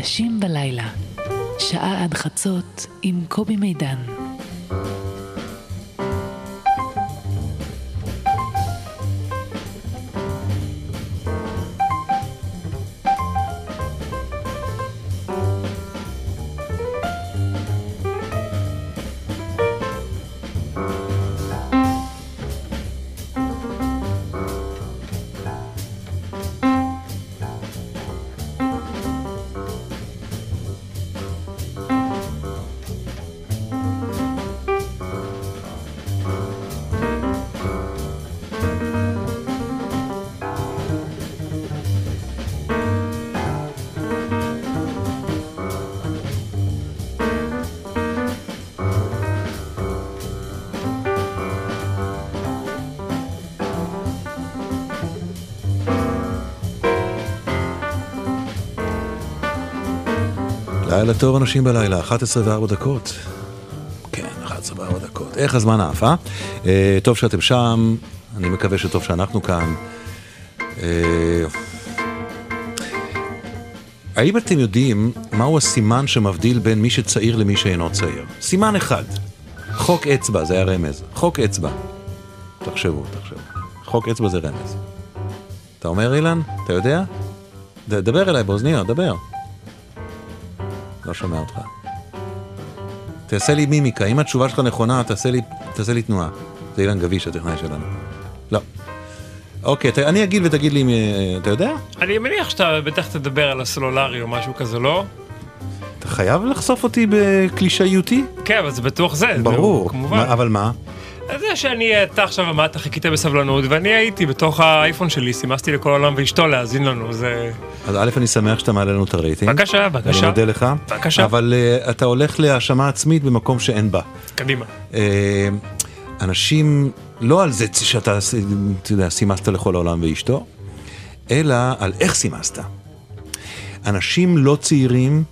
נשים בלילה, שעה עד חצות עם קובי מידן. לילה טוב אנשים בלילה, 11 ו-4 דקות. כן, 11 ו-4 דקות. איך הזמן עף, אה? אה? טוב שאתם שם, אני מקווה שטוב שאנחנו כאן. אה, האם אתם יודעים מהו הסימן שמבדיל בין מי שצעיר למי שאינו צעיר? סימן אחד, חוק אצבע, זה הרמז. חוק אצבע. תחשבו, תחשבו. חוק אצבע זה רמז. אתה אומר אילן? אתה יודע? דבר אליי באוזניות, דבר. לא שומע אותך. תעשה לי מימיקה, אם התשובה שלך נכונה, תעשה לי, תעשה לי תנועה. זה אילן גביש, הטכנאי שלנו. לא. אוקיי, ת, אני אגיד ותגיד לי אם... אה, אתה יודע? אני מניח שאתה בטח תדבר על הסלולרי או משהו כזה, לא? אתה חייב לחשוף אותי בקלישאיותי? כן, אבל זה בטוח זה. ברור. זה, כמובן. מה, אבל מה? זה שאני, אתה עכשיו עמדת, חיכית בסבלנות, ואני הייתי בתוך האייפון שלי, סימסתי לכל העולם ואשתו להאזין לנו, זה... אז א', אני שמח שאתה מעלה לנו את הרייטינג. בבקשה, בבקשה. אני מודה לך. בבקשה. אבל uh, אתה הולך להאשמה עצמית במקום שאין בה. קדימה. Uh, אנשים, לא על זה שאתה, אתה יודע, סימסת לכל העולם ואשתו, אלא על איך סימסת. אנשים לא צעירים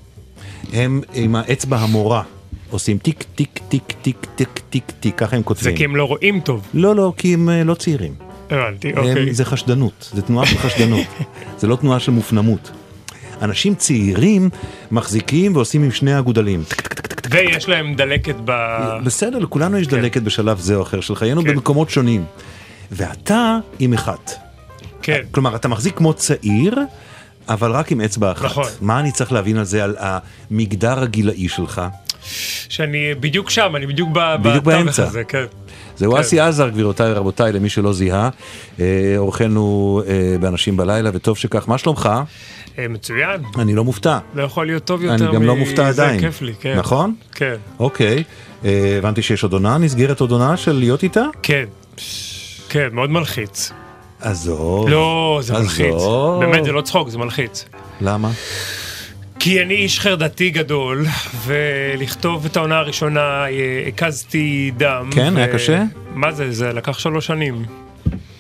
הם עם האצבע המורה. עושים טיק טיק טיק טיק טיק טיק טיק, ככה הם כותבים. זה כי הם לא רואים טוב. לא, לא, כי הם אה, לא צעירים. הבנתי, הם, אוקיי. זה חשדנות, זה תנועה של חשדנות, זה לא תנועה של מופנמות. אנשים צעירים מחזיקים ועושים עם שני אגודלים. ויש להם דלקת ב... בסדר, לכולנו יש כן. דלקת בשלב זה או אחר של חיינו כן. במקומות שונים. ואתה עם אחת. כן. כלומר, אתה מחזיק כמו צעיר, אבל רק עם אצבע אחת. נכון. מה אני צריך להבין על זה, על המגדר הגילאי שלך? שאני בדיוק שם, אני בדיוק ב- בדיוק באמצע. הזה, כן. זהו כן. אסי עזר, גבירותיי ורבותיי, למי שלא זיהה, אה, אורחנו אה, באנשים בלילה, וטוב שכך. מה שלומך? אה, מצוין, אני לא מופתע. לא יכול להיות טוב יותר אני גם לא מופתע מזה, עדיין. כיף לי, כן. נכון? כן. אוקיי. אה, הבנתי שיש עוד עונה, נסגרת עוד עונה של להיות איתה? כן. כן, מאוד מלחיץ. עזוב. לא, זה מלחיץ. באמת, זה לא צחוק, זה מלחיץ. למה? כי אני איש חרדתי גדול, ולכתוב את העונה הראשונה אה, הקזתי דם. כן, ו- היה קשה? מה זה? זה לקח שלוש שנים.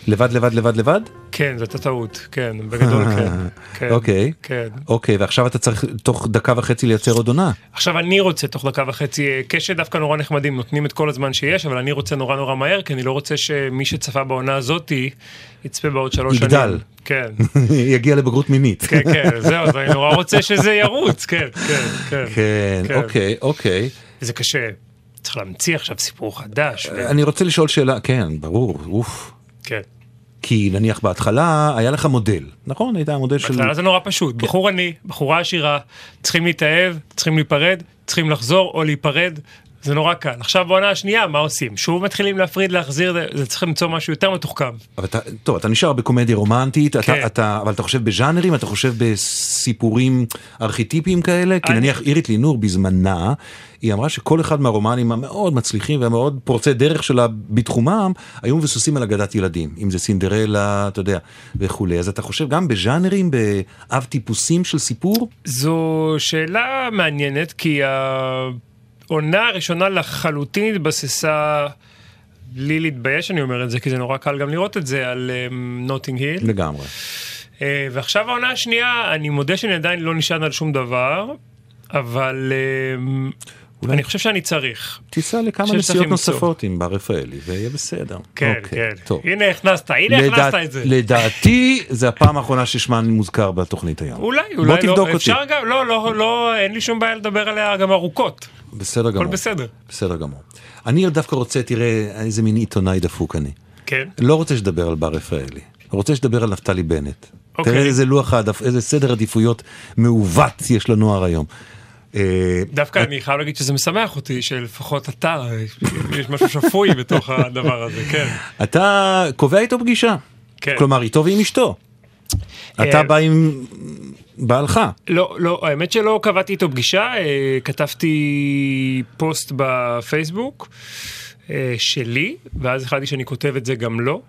לבד, לבד, לבד, לבד? כן, זאת טעות, כן, בגדול כן. כן. אוקיי. כן. אוקיי, ועכשיו אתה צריך תוך דקה וחצי לייצר עוד עונה. עכשיו אני רוצה תוך דקה וחצי, אה, קשת דווקא נורא נחמדים, נותנים את כל הזמן שיש, אבל אני רוצה נורא נורא מהר, כי אני לא רוצה שמי שצפה בעונה הזאתי, יצפה בעוד שלוש שנים. יגדל. כן. יגיע לבגרות מימית. כן, כן, זהו, אז אני נורא רוצה שזה ירוץ, כן, כן, כן. כן, כן. אוקיי, אוקיי. זה קשה. צריך להמציא עכשיו סיפור חדש. אני רוצה לשאול שאלה, כן, ברור, אוף. כן. כי נניח בהתחלה היה לך מודל, נכון? היית המודל של... בהתחלה זה נורא פשוט, בחור עני, בחורה עשירה, צריכים להתאהב, צריכים להיפרד, צריכים לחזור או להיפרד, זה נורא קל. עכשיו בעונה השנייה, מה עושים? שוב מתחילים להפריד, להחזיר, זה- צריך למצוא משהו יותר מתוחכם. אבל אתה, טוב, אתה נשאר בקומדיה רומנטית, כן. אתה, אתה, אבל אתה חושב בז'אנרים, אתה חושב בסיפורים ארכיטיפיים כאלה? כי אני- נניח אירית לינור בזמנה, היא אמרה שכל אחד מהרומנים המאוד מצליחים והמאוד פורצי דרך שלה בתחומם, היו מבוססים על אגדת ילדים, אם זה סינדרלה, אתה יודע, וכולי. אז אתה חושב גם בז'אנרים, באב טיפוסים של סיפור? זו שאלה מעניינת, כי העונה הראשונה לחלוטין התבססה, בלי להתבייש אני אומר את זה, כי זה נורא קל גם לראות את זה, על נוטינג היל. לגמרי. אה, ועכשיו העונה השנייה, אני מודה שאני עדיין לא נשען על שום דבר, אבל אה, אולי אני חושב שאני צריך. תיסע לכמה נסיעות. נוספות עם בר רפאלי, ויהיה בסדר. כן, אוקיי, כן. טוב. הנה הכנסת, הנה לדעת- הכנסת את זה. לדעתי, זה הפעם האחרונה ששמה מוזכר בתוכנית היום. אולי, בוא אולי תבדוק לא. אותי. אפשר גם, לא, לא, לא, אין לי שום בעיה לדבר עליה גם ארוכות. בסדר הכל גמור. בסדר. בסדר גמור. אני דווקא רוצה, תראה, איזה מין עיתונאי דפוק אני. כן. לא רוצה שתדבר על בר רפאלי, רוצה שתדבר על נפתלי בנט. אוקיי. תראה איזה לוח איזה סדר עדיפויות מעוות יש לנוער היום. אה, דווקא אני חייב להגיד שזה משמח אותי שלפחות אתה, יש משהו שפוי בתוך הדבר הזה, כן. אתה קובע איתו פגישה. כן. כלומר, איתו ועם אשתו. אה, אתה בא עם בעלך. לא, לא, האמת שלא קבעתי איתו פגישה, אה, כתבתי פוסט בפייסבוק אה, שלי, ואז החלטתי שאני כותב את זה גם לו.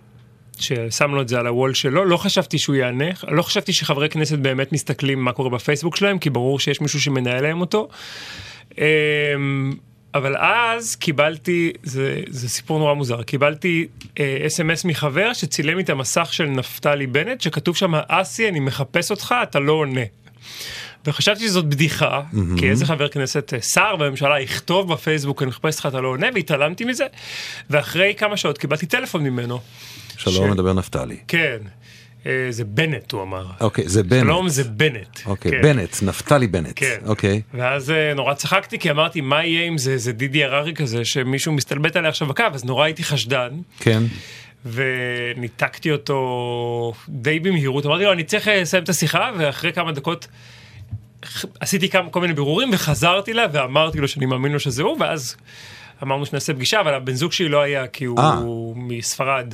ששם לו את זה על הוול שלו, לא חשבתי שהוא יענה, לא חשבתי שחברי כנסת באמת מסתכלים מה קורה בפייסבוק שלהם, כי ברור שיש מישהו שמנהל להם אותו. אמ, אבל אז קיבלתי, זה, זה סיפור נורא מוזר, קיבלתי אס.אם.אס מחבר שצילם את המסך של נפתלי בנט, שכתוב שם, אסי, אני מחפש אותך, אתה לא עונה. וחשבתי שזאת בדיחה, mm-hmm. כי איזה חבר כנסת, אה, שר בממשלה יכתוב בפייסבוק, אני מחפש אותך, אתה לא עונה, והתעלמתי מזה, ואחרי כמה שעות קיבלתי טלפון ממנו. שלום, ש- מדבר נפתלי. כן, אה, זה בנט, הוא אמר. אוקיי, זה בנט. שלום, זה בנט. אוקיי, כן. בנט, נפתלי בנט. כן. אוקיי. ואז אה, נורא צחקתי, כי אמרתי, מה יהיה אם זה, זה דידי הררי כזה, שמישהו מסתלבט עליה עכשיו בקו, אז נורא הייתי חשדן, כן. וניתקתי אותו די במהירות. אמרתי לו, אני צריך אה, לסיים את השיחה, ואחרי כמה דקות עשיתי כמה, כל מיני בירורים, וחזרתי לה, ואמרתי לו שאני מאמין לו שזה הוא, ואז אמרנו שנעשה פגישה, אבל הבן זוג שלי לא היה, כי הוא אה. מספרד.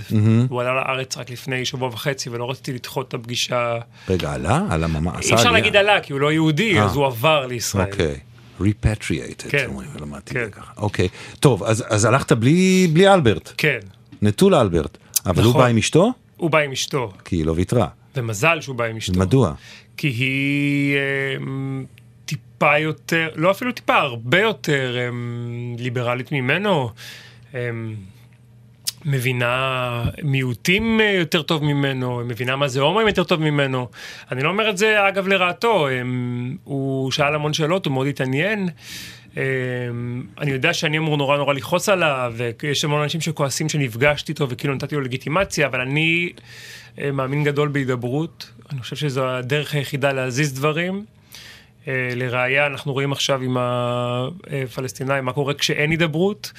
הוא עלה לארץ רק לפני שבוע וחצי, ולא רציתי לדחות את הפגישה. רגע, עלה? עלה ממש, אי אפשר. להגיד עלה, כי הוא לא יהודי, אה. אז הוא עבר לישראל. אוקיי. repatriated, כן. למדתי כן. ככה. אוקיי. טוב, אז אז הלכת בלי בלי אלברט. כן. נטול אלברט. אבל הוא נכון. בא עם אשתו? הוא בא עם אשתו, כי היא לא ויתרה. ומזל שהוא בא עם אשתו. מדוע? כי היא אמ, טיפה יותר, לא אפילו טיפה, הרבה יותר אמ, ליברלית ממנו. אמ, מבינה מיעוטים אה, יותר טוב ממנו, מבינה מה זה הומואים יותר טוב ממנו. אני לא אומר את זה אגב לרעתו, אמ, הוא שאל המון שאלות, הוא מאוד התעניין. אני יודע שאני אמור נורא נורא לכעוס עליו, ויש המון אנשים שכועסים שנפגשתי איתו וכאילו נתתי לו לגיטימציה, אבל אני אה, מאמין גדול בהידברות. אני חושב שזו הדרך היחידה להזיז דברים. אה, לראיה, אנחנו רואים עכשיו עם הפלסטינאים מה קורה כשאין הידברות,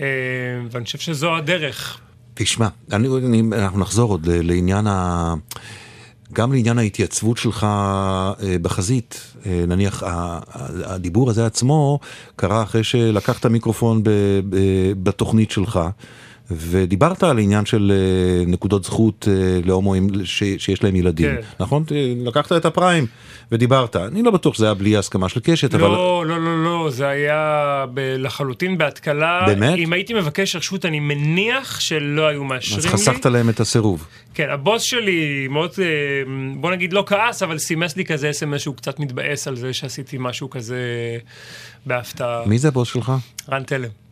אה, ואני חושב שזו הדרך. תשמע, אני, אני, אנחנו נחזור עוד לעניין ה... גם לעניין ההתייצבות שלך אה, בחזית. נניח, הדיבור הזה עצמו קרה אחרי שלקחת מיקרופון בתוכנית שלך. ודיברת על עניין של אה, נקודות זכות אה, להומואים ש, שיש להם ילדים, כן. נכון? אה, לקחת את הפריים ודיברת. אני לא בטוח שזה היה בלי הסכמה של קשת, אבל... לא, לא, לא, לא, זה היה ב- לחלוטין בהתקלה. באמת? אם הייתי מבקש רשות, אני מניח שלא היו מאשרים אז לי. חסכת להם את הסירוב. כן, הבוס שלי מאוד, בוא נגיד לא כעס, אבל סימס לי כזה אס.אם.אס שהוא קצת מתבאס על זה שעשיתי משהו כזה בהפתעה. מי זה הבוס שלך? רן תלם.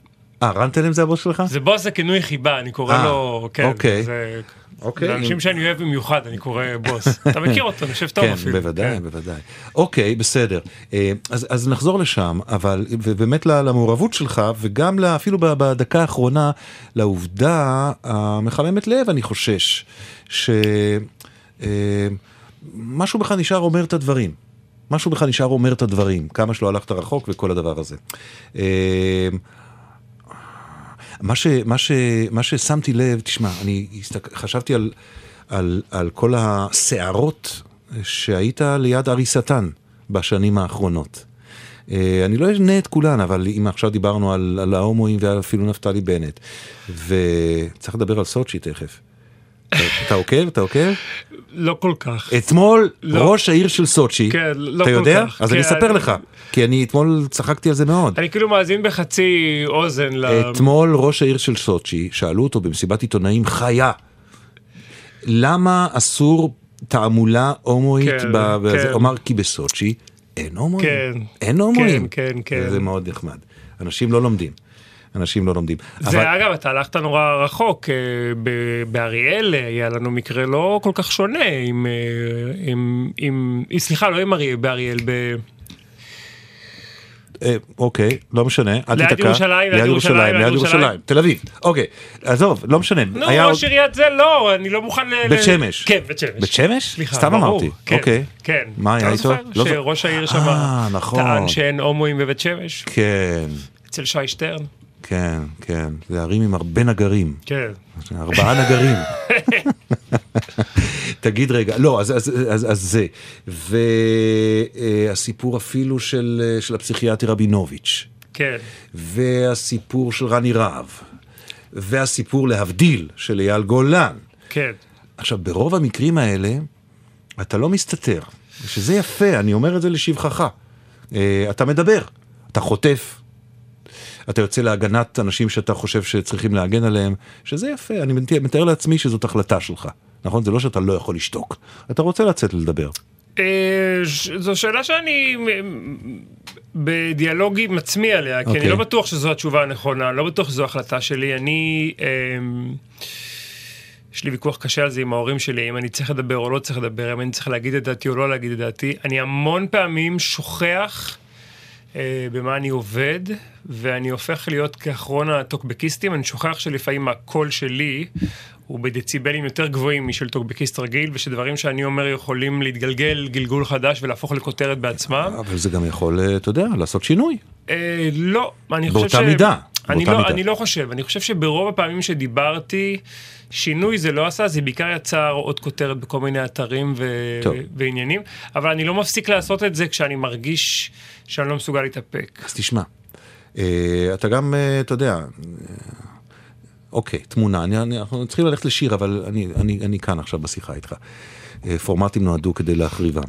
אה, רן תלם זה הבוס שלך? זה בוס זה כינוי חיבה, אני קורא אה, לו, כן, אוקיי. זה... אוקיי. לאנשים שאני אוהב במיוחד, אני קורא בוס. אתה מכיר אותו, אני חושב טוב כן, אפילו. בוודאי, כן. בוודאי. אוקיי, בסדר. אה, אז, אז נחזור לשם, אבל ובאמת ל- למעורבות שלך, וגם אפילו בדקה האחרונה, לעובדה המחממת לב, אני חושש, שמשהו בך נשאר אומר את הדברים. משהו בך נשאר אומר את הדברים, כמה שלא הלכת רחוק וכל הדבר הזה. מה, ש, מה, ש, מה ששמתי לב, תשמע, אני הסתק... חשבתי על, על, על כל הסערות שהיית ליד ארי שטן בשנים האחרונות. אה, אני לא אשנה את כולן, אבל אם עכשיו דיברנו על, על ההומואים ועל אפילו נפתלי בנט, וצריך לדבר על סוצ'י תכף. אתה, עוקב? אתה עוקב? לא כל כך. אתמול לא. ראש העיר של סוצ'י, כן, לא אתה כל יודע? כך. אז כן, אני אספר אני- לך, כי אני אתמול צחקתי על זה מאוד. אני כאילו מאזין בחצי אוזן ל... אתמול ראש העיר של סוצ'י, שאלו אותו במסיבת עיתונאים חיה, למה אסור תעמולה הומואית? כן, ב- בזה?" כן. הוא אמר כי בסוצ'י אין הומואים. כן. אין הומואים. כן, כן, כן. זה מאוד נחמד. אנשים לא לומדים. אנשים לא לומדים. אבל- זה אגב, אתה הלכת נורא רחוק, אה, באריאל אה, היה לנו מקרה לא כל כך שונה עם, אה, עם, עם, סליחה, לא עם אריאל, באריאל, ב... אוקיי, לא משנה, אל ליד תיתקע. ירושלים, ליד ירושלים, ליד ליד ירושלים. תל אביב. אוקיי, עזוב, לא משנה. נו, היה ראש עיריית זה לא, אני לא מוכן. בית שמש. כן, בית שמש. בית שמש? סליחה, סתם אמרתי. כן, אוקיי. כן. מה היה אתה איתו? לא לא. שראש העיר שם נכון. טען שאין הומואים בבית שמש? כן, אצל שי שטרן? כן, כן. זה ערים עם הרבה נגרים. כן. ארבעה נגרים. תגיד רגע, לא, אז, אז, אז, אז זה. והסיפור אפילו של, של הפסיכיאטר רבינוביץ', כן. והסיפור של רני רהב, והסיפור להבדיל של אייל גולן. כן. עכשיו, ברוב המקרים האלה, אתה לא מסתתר, שזה יפה, אני אומר את זה לשבחך. אה, אתה מדבר, אתה חוטף, אתה יוצא להגנת אנשים שאתה חושב שצריכים להגן עליהם, שזה יפה, אני מתאר- לעצמי שזאת החלטה שלך. נכון? זה לא שאתה לא יכול לשתוק, אתה רוצה לצאת לדבר. אה, זו שאלה שאני בדיאלוג עם עצמי עליה, כי אני אוקיי. לא בטוח שזו התשובה הנכונה, לא בטוח שזו החלטה שלי. אני... אמ, יש לי ויכוח קשה על זה עם ההורים שלי, אם אני צריך לדבר או לא צריך לדבר, אם אני צריך להגיד את דעתי או לא להגיד את דעתי. אני המון פעמים שוכח במה אני עובד, ואני הופך להיות כאחרון הטוקבקיסטים, אני שוכח שלפעמים הקול שלי הוא בדציבלים יותר גבוהים משל טוקבקיסט רגיל, ושדברים שאני אומר יכולים להתגלגל גלגול חדש ולהפוך לכותרת בעצמם. אבל זה גם יכול, אה, אתה יודע, לעשות שינוי. אה, לא, אני חושב באותה מידה, אני לא, מידה. אני לא חושב, אני חושב שברוב הפעמים שדיברתי, שינוי זה לא עשה, זה בעיקר יצר עוד כותרת בכל מיני אתרים ו... טוב. ועניינים, אבל אני לא מפסיק לעשות את זה כשאני מרגיש שאני לא מסוגל להתאפק. אז תשמע, אה, אתה גם, אה, אתה יודע, אה, אוקיי, תמונה, אני, אני, אנחנו צריכים ללכת לשיר, אבל אני, אני, אני כאן עכשיו בשיחה איתך. פורמטים נועדו כדי להחריבם.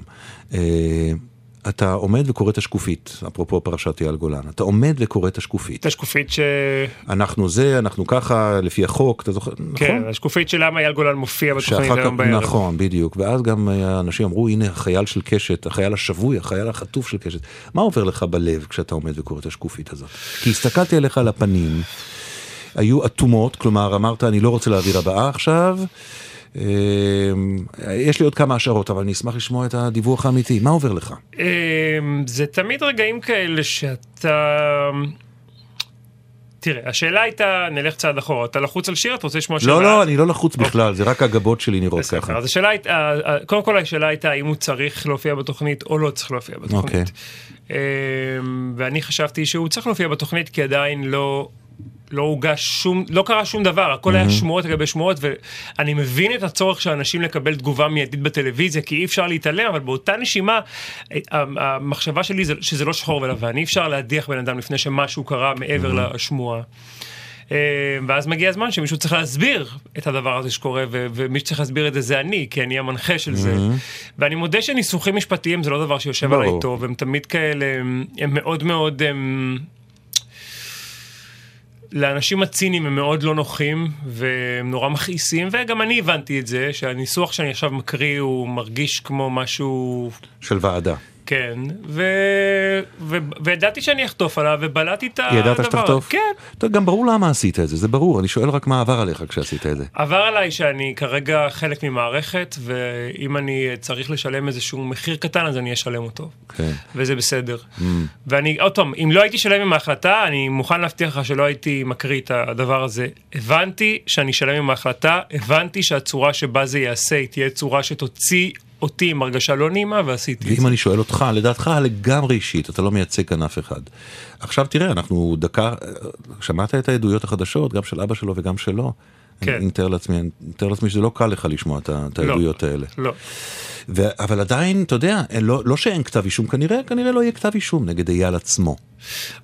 אתה עומד וקורא את השקופית, אפרופו פרשת אייל גולן, אתה עומד וקורא את השקופית. את השקופית ש... אנחנו זה, אנחנו ככה, לפי החוק, אתה זוכר, כן, נכון? השקופית של למה אייל גולן מופיע בתוכנית היום בערב. נכון, בדיוק, ואז גם אה, אנשים אמרו, הנה החייל של קשת, החייל השבוי, החייל החטוף של קשת. מה עובר לך בלב כשאתה עומד וקורא את השקופית הזאת? כי הסתכלתי עליך על הפנים, היו אטומות, כלומר אמרת, אני לא רוצה להעביר הבאה עכשיו. אה, יש לי עוד כמה השערות, אבל אני אשמח לשמוע את הדיווח האמיתי. מה עובר לך? אמ, זה תמיד רגעים כאלה שאתה... תראה, השאלה הייתה, נלך צעד אחורה, אתה לחוץ על שיר? אתה רוצה לשמוע שיר? לא? לא, אני לא לחוץ בכלל, זה רק הגבות שלי נראות ככה. אז השאלה הייתה, קודם כל השאלה הייתה האם הוא צריך להופיע בתוכנית או לא צריך להופיע בתוכנית. אמ, ואני חשבתי שהוא צריך להופיע בתוכנית כי עדיין לא... לא הוגש שום, לא קרה שום דבר, הכל היה שמועות לגבי שמועות, ואני מבין את הצורך של אנשים לקבל תגובה מיידית בטלוויזיה, כי אי אפשר להתעלם, אבל באותה נשימה, אה, המחשבה שלי זה שזה לא שחור ולבן, אי אפשר להדיח בן אדם לפני שמשהו קרה מעבר לשמועה. אה, ואז מגיע הזמן שמישהו צריך להסביר את הדבר הזה שקורה, ו- ומי שצריך להסביר את זה זה אני, כי אני המנחה של זה. ואני מודה שניסוחים משפטיים זה לא דבר שיושב. עליי טוב, הם תמיד כאלה, הם מאוד מאוד... הם... לאנשים הציניים הם מאוד לא נוחים והם נורא מכעיסים וגם אני הבנתי את זה שהניסוח שאני עכשיו מקריא הוא מרגיש כמו משהו של ועדה. כן ו... ו... וידעתי שאני אחטוף עליו ובלעתי את הדבר ידעת שתחטוף? כן טוב, גם ברור למה עשית את זה, זה ברור, אני שואל רק מה עבר עליך כשעשית את זה. עבר עליי שאני כרגע חלק ממערכת ואם אני צריך לשלם איזשהו מחיר קטן אז אני אשלם אותו כן. וזה בסדר. ואני, עוד פעם, אם לא הייתי שלם עם ההחלטה, אני מוכן להבטיח לך שלא הייתי מקריא את הדבר הזה. הבנתי שאני שלם עם ההחלטה, הבנתי שהצורה שבה זה ייעשה היא תהיה צורה שתוציא אותי עם הרגשה לא נעימה, ועשיתי את ואם זה. אני שואל אותך, לדעתך לגמרי אישית, אתה לא מייצג כאן אף אחד. עכשיו תראה, אנחנו דקה, שמעת את העדויות החדשות, גם של אבא שלו וגם שלו. כן. אני מתאר לעצמי, אני מתאר לעצמי שזה לא קל לך לשמוע את את לא. העדויות האלה. לא. ו- אבל עדיין, אתה יודע, לא, לא שאין כתב אישום, כנראה, כנראה לא יהיה כתב אישום נגד אייל עצמו.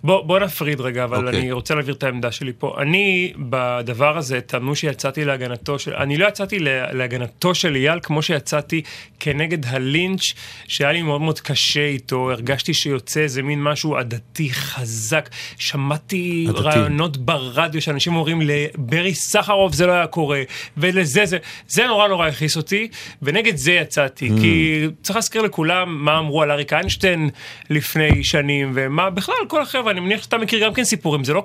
בוא, בוא נפריד רגע, אבל אוקיי. אני רוצה להעביר את העמדה שלי פה. אני, בדבר הזה, טענו שיצאתי להגנתו של... אני לא יצאתי לה- להגנתו של אייל כמו שיצאתי כנגד הלינץ', שהיה לי מאוד מאוד קשה איתו. הרגשתי שיוצא איזה מין משהו עדתי חזק. שמעתי עדתי. רעיונות ברדיו שאנשים אומרים לברי סחרוף זה לא היה קורה, ולזה זה... זה נורא נורא הכעיס אותי, ונגד זה יצאתי. Mm. כי צריך להזכיר לכולם מה אמרו על אריק איינשטיין לפני שנים, ומה בכלל כל החבר'ה, אני מניח שאתה מכיר גם כן סיפורים, זה לא...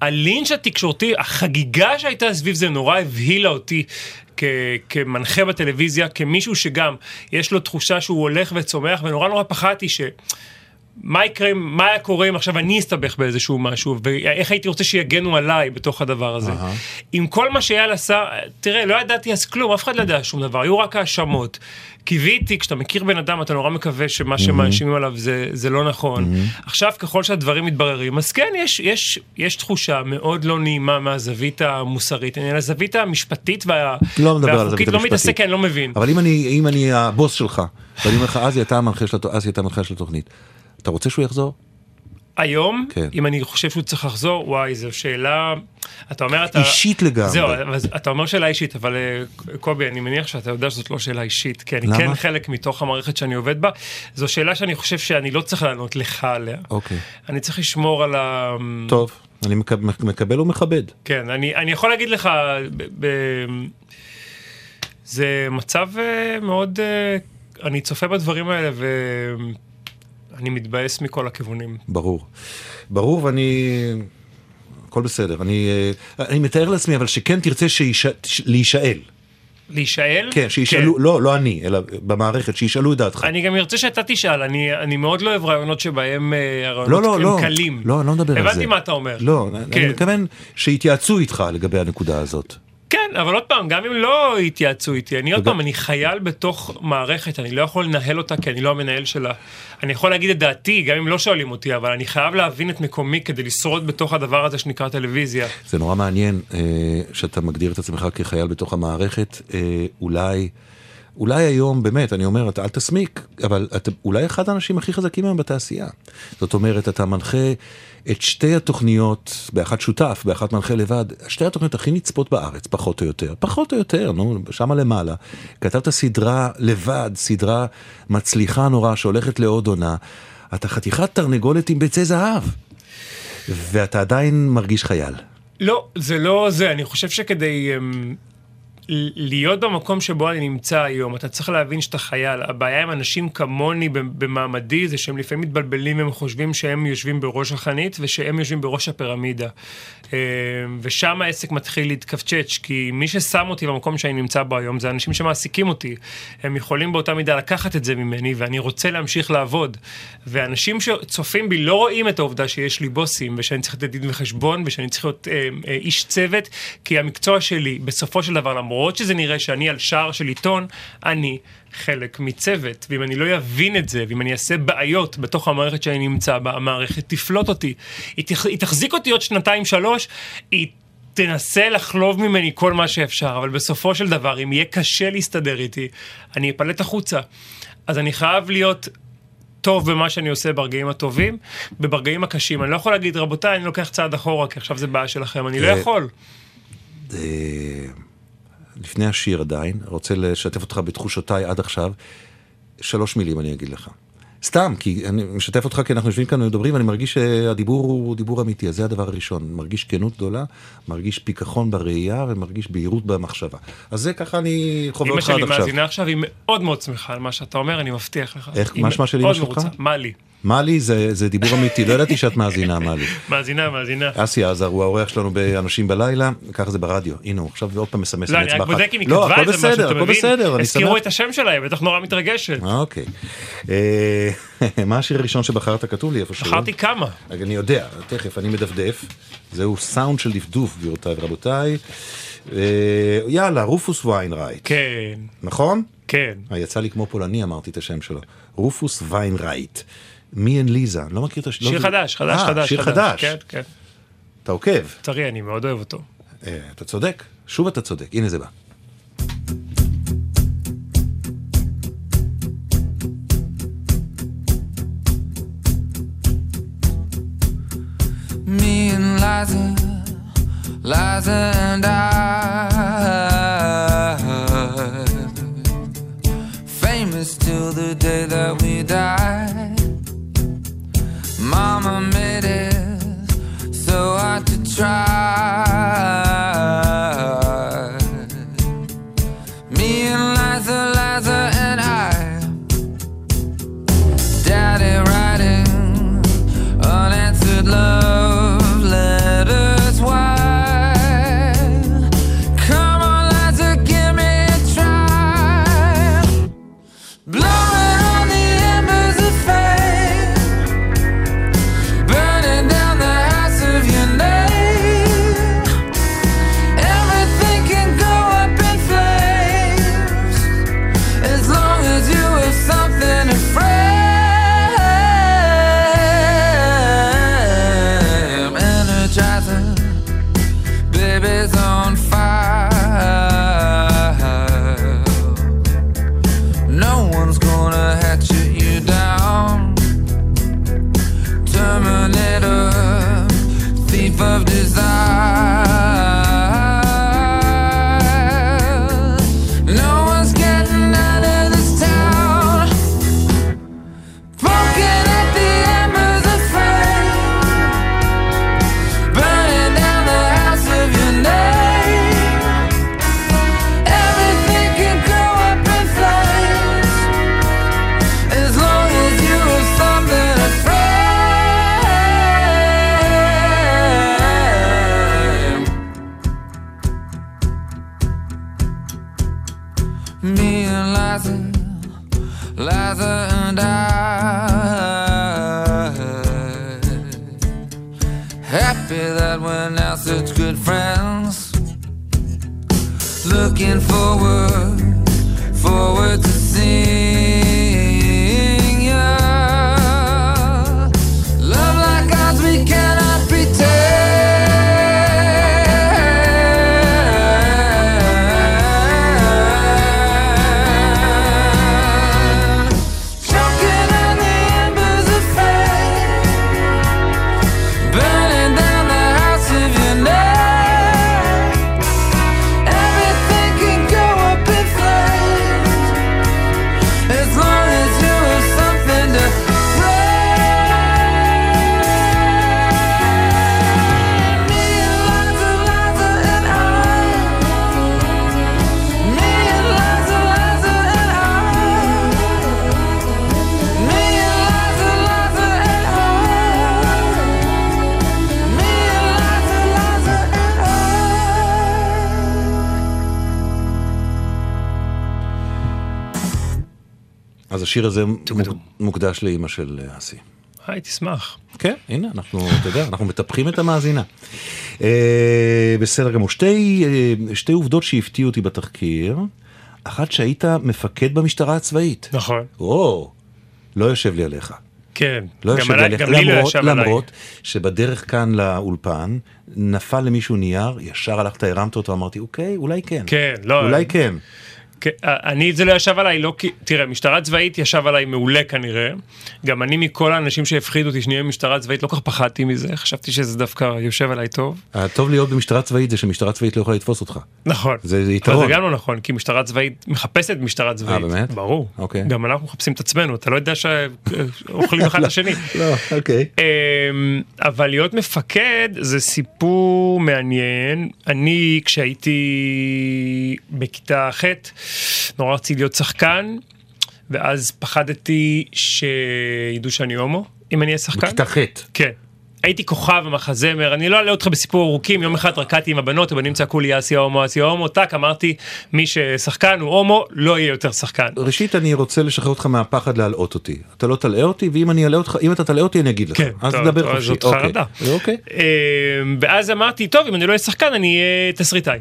הלינץ' התקשורתי, החגיגה שהייתה סביב זה נורא הבהילה אותי. כ- כמנחה בטלוויזיה, כמישהו שגם יש לו תחושה שהוא הולך וצומח, ונורא נורא פחדתי ש... מה יקרה, מה היה קורה אם עכשיו אני אסתבך באיזשהו משהו, ואיך הייתי רוצה שיגנו עליי בתוך הדבר הזה. אהה. עם כל מה שהיה לשר, תראה, לא ידעתי אז כלום, אף אחד לא ידע שום דבר, היו רק האשמות. קיוויתי, כשאתה מכיר בן אדם, אתה נורא מקווה שמה שמאשימים עליו זה, זה לא נכון. עכשיו, ככל שהדברים מתבררים, אז כן, יש, יש, יש תחושה מאוד לא נעימה מהזווית המוסרית, אני על הזווית המשפטית וה, לא מדבר על הזווית והחוקית, לא מתעסק, המשפטית. אני לא מבין. אבל אם אני, אם אני הבוס שלך, ואני אומר לך, הת- אסי אתה המנחה של התוכנית, אתה רוצה שהוא יחזור? היום, כן. אם אני חושב שהוא צריך לחזור, וואי, זו שאלה... אתה אומר, אתה... אישית לגמרי. זהו, אז אתה אומר שאלה אישית, אבל אה, קובי, אני מניח שאתה יודע שזאת לא שאלה אישית, כי אני למה? כן חלק מתוך המערכת שאני עובד בה. זו שאלה שאני חושב שאני לא צריך לענות לך עליה. אוקיי. אני צריך לשמור על ה... טוב, אני מקב- מקבל ומכבד. כן, אני, אני יכול להגיד לך, ב, ב, זה מצב אה, מאוד, אה, אני צופה בדברים האלה ואני מתבאס מכל הכיוונים. ברור. ברור, ואני... הכל בסדר. אני, אה, אני מתאר לעצמי, אבל שכן תרצה שיש... להישאל. להישאל? כן, שישאלו, לא, לא אני, אלא במערכת, שישאלו את דעתך. אני גם ארצה שאתה תשאל, אני, אני מאוד לא אוהב רעיונות שבהם אה, הרעיונות לא, לא, הם לא. קלים. לא, אני לא מדבר על זה. הבנתי מה אתה אומר. לא, אני כן. מתכוון שיתייעצו איתך לגבי הנקודה הזאת. כן, אבל עוד פעם, גם אם לא יתייעצו איתי, אני עוד פעם, אני חייל בתוך מערכת, אני לא יכול לנהל אותה כי אני לא המנהל שלה. אני יכול להגיד את דעתי, גם אם לא שואלים אותי, אבל אני חייב להבין את מקומי כדי לשרוד בתוך הדבר הזה שנקרא טלוויזיה. זה נורא מעניין אה, שאתה מגדיר את עצמך כחייל בתוך המערכת. אה, אולי, אולי היום, באמת, אני אומר, אתה אל תסמיק, אבל אתה אולי אחד האנשים הכי חזקים היום בתעשייה. זאת אומרת, אתה מנחה את שתי התוכניות, באחת שותף, באחת מנחה לבד, שתי התוכניות הכי נצפות בארץ, פחות או יותר. פחות או יותר, נו, שמה למעלה. כתבת סדרה לבד, סדרה מצליחה נורא, שהולכת לעוד עונה. אתה חתיכת תרנגולת עם ביצי זהב. ואתה עדיין מרגיש חייל. לא, זה לא זה, אני חושב שכדי um, להיות במקום שבו אני נמצא היום, אתה צריך להבין שאתה חייל. הבעיה עם אנשים כמוני במעמדי זה שהם לפעמים מתבלבלים והם חושבים שהם יושבים בראש החנית ושהם יושבים בראש הפירמידה. Um, ושם העסק מתחיל להתכווצ'ץ', כי מי ששם אותי במקום שאני נמצא בו היום זה אנשים שמעסיקים אותי. הם יכולים באותה מידה לקחת את זה ממני ואני רוצה להמשיך לעבוד. ואנשים שצופים בי לא רואים את העובדה שיש לי בוסים ושאני צריך לתת דין וחשבון ושאני צריך להיות אה, אה, איש צוות, כי המקצוע שלי בסופו של דבר, למרות שזה נראה שאני על שער של עיתון, אני חלק מצוות, ואם אני לא אבין את זה, ואם אני אעשה בעיות בתוך המערכת שאני נמצא בה, המערכת תפלוט אותי. היא, תח, היא תחזיק אותי עוד שנתיים שלוש, היא תנסה לחלוב ממני כל מה שאפשר, אבל בסופו של דבר, אם יהיה קשה להסתדר איתי, אני אפלט החוצה. אז אני חייב להיות טוב במה שאני עושה ברגעים הטובים, ברגעים הקשים. אני לא יכול להגיד, רבותיי, אני לוקח צעד אחורה, כי עכשיו זה בעיה שלכם, אני לא אה, יכול. לפני השיר עדיין, רוצה לשתף אותך בתחושותיי עד עכשיו. שלוש מילים אני אגיד לך. סתם, כי אני משתף אותך כי אנחנו יושבים כאן ומדברים, ואני מרגיש שהדיבור הוא דיבור אמיתי, אז זה הדבר הראשון. מרגיש כנות גדולה, מרגיש פיכחון בראייה ומרגיש בהירות במחשבה. אז זה ככה אני חווה אמא אותך שלי עד עכשיו. מאזינה עכשיו, היא מאוד מאוד שמחה על מה שאתה אומר, אני מבטיח לך. איך- מה שמה של אמא מאוד שלך? מרוצה. מלי. מלי זה, זה דיבור אמיתי, לא ידעתי שאת מאזינה, מלי. מאזינה, מאזינה. אסי עזר הוא האורח שלנו באנשים בלילה, ככה זה ברדיו. הנה הוא עכשיו עוד פעם מסמס לא, אני רק. בודק אם היא לא, כתבה הכל את זה משהו, בסדר, אתה הכל מבין? בסדר, אני הזכירו שמח. את השם שלה, היא בטח נורא מתרגשת. אוקיי. אה, מה השיר הראשון שבחרת? כתוב לי איפשהו. בחרתי כמה. אני יודע, תכף, אני מדפדף. זהו סאונד של דפדוף, גבירותיי ורבותיי. אה, יאללה, רופוס ויינרייט. כן, נכון? כן. אה, יצא לי כמו פולני, אמרתי את השם שלו. רופוס ויינרייט. Me and Liza? אני לא מכיר את השיר. שיר חדש, חדש, אה, חדש. שיר חדש. כן, כן. אתה עוקב. טרי, אני מאוד אוהב אותו. אה, אתה צודק, שוב אתה צודק, הנה זה בא. Me and Liza, Liza and I, השיר הזה מוק- מוקדש לאימא של אה, אסי. היי, תשמח. כן, הנה, אנחנו, אתה יודע, אנחנו מטפחים את המאזינה. אה, בסדר גמור. שתי, אה, שתי עובדות שהפתיעו אותי בתחקיר. אחת שהיית מפקד במשטרה הצבאית. נכון. או, לא יושב לי עליך. כן. לא גם עליי-. גם לי לא למרות, ישב עליי. למרות שבדרך כאן לאולפן, נפל למישהו נייר, ישר הלכת, הרמת אותו, אמרתי, אוקיי, אולי כן. כן, לא. אולי כן. כן, אני זה לא ישב עליי, לא כי, תראה, משטרה צבאית ישב עליי מעולה כנראה. גם אני מכל האנשים שהפחידו אותי שנהיה משטרה צבאית, לא כל כך פחדתי מזה, חשבתי שזה דווקא יושב עליי טוב. הטוב להיות במשטרה צבאית זה שמשטרה צבאית לא יכולה לתפוס אותך. נכון. זה- זה אבל יתרון. זה גם לא נכון, כי משטרה צבאית מחפשת משטרה צבאית. באמת? ברור. אוקיי. גם אנחנו מחפשים את עצמנו, אתה לא יודע שאוכלים אחד את השני. לא, אוקיי. אמ, אבל להיות מפקד זה סיפור מעניין. אני כשהייתי בכיתה ח' נורא רציתי להיות שחקן, ואז פחדתי שידעו שאני הומו, אם אני אהיה שחקן. בכיתה ח'. כן. הייתי כוכב המחזמר, אני לא אלאה אותך בסיפור ארוכים, יום אחד רקדתי עם הבנות, הבנים צעקו לי אסי הומו, אסי הומו, טאק, אמרתי, מי ששחקן הוא הומו, לא יהיה יותר שחקן. ראשית אני רוצה לשחרר אותך מהפחד להלאות אותי. אתה לא תלאה אותי ואם אני אלאה אותך, אם אתה תלאה אותי אני אגיד לך. כן, אז טוב, טוב, חופשי. זאת אוקיי. חרדה. אוקיי. אמ, ואז אמרתי, טוב, אם אני לא אהיה שחקן, אני אהיה תסריטאי.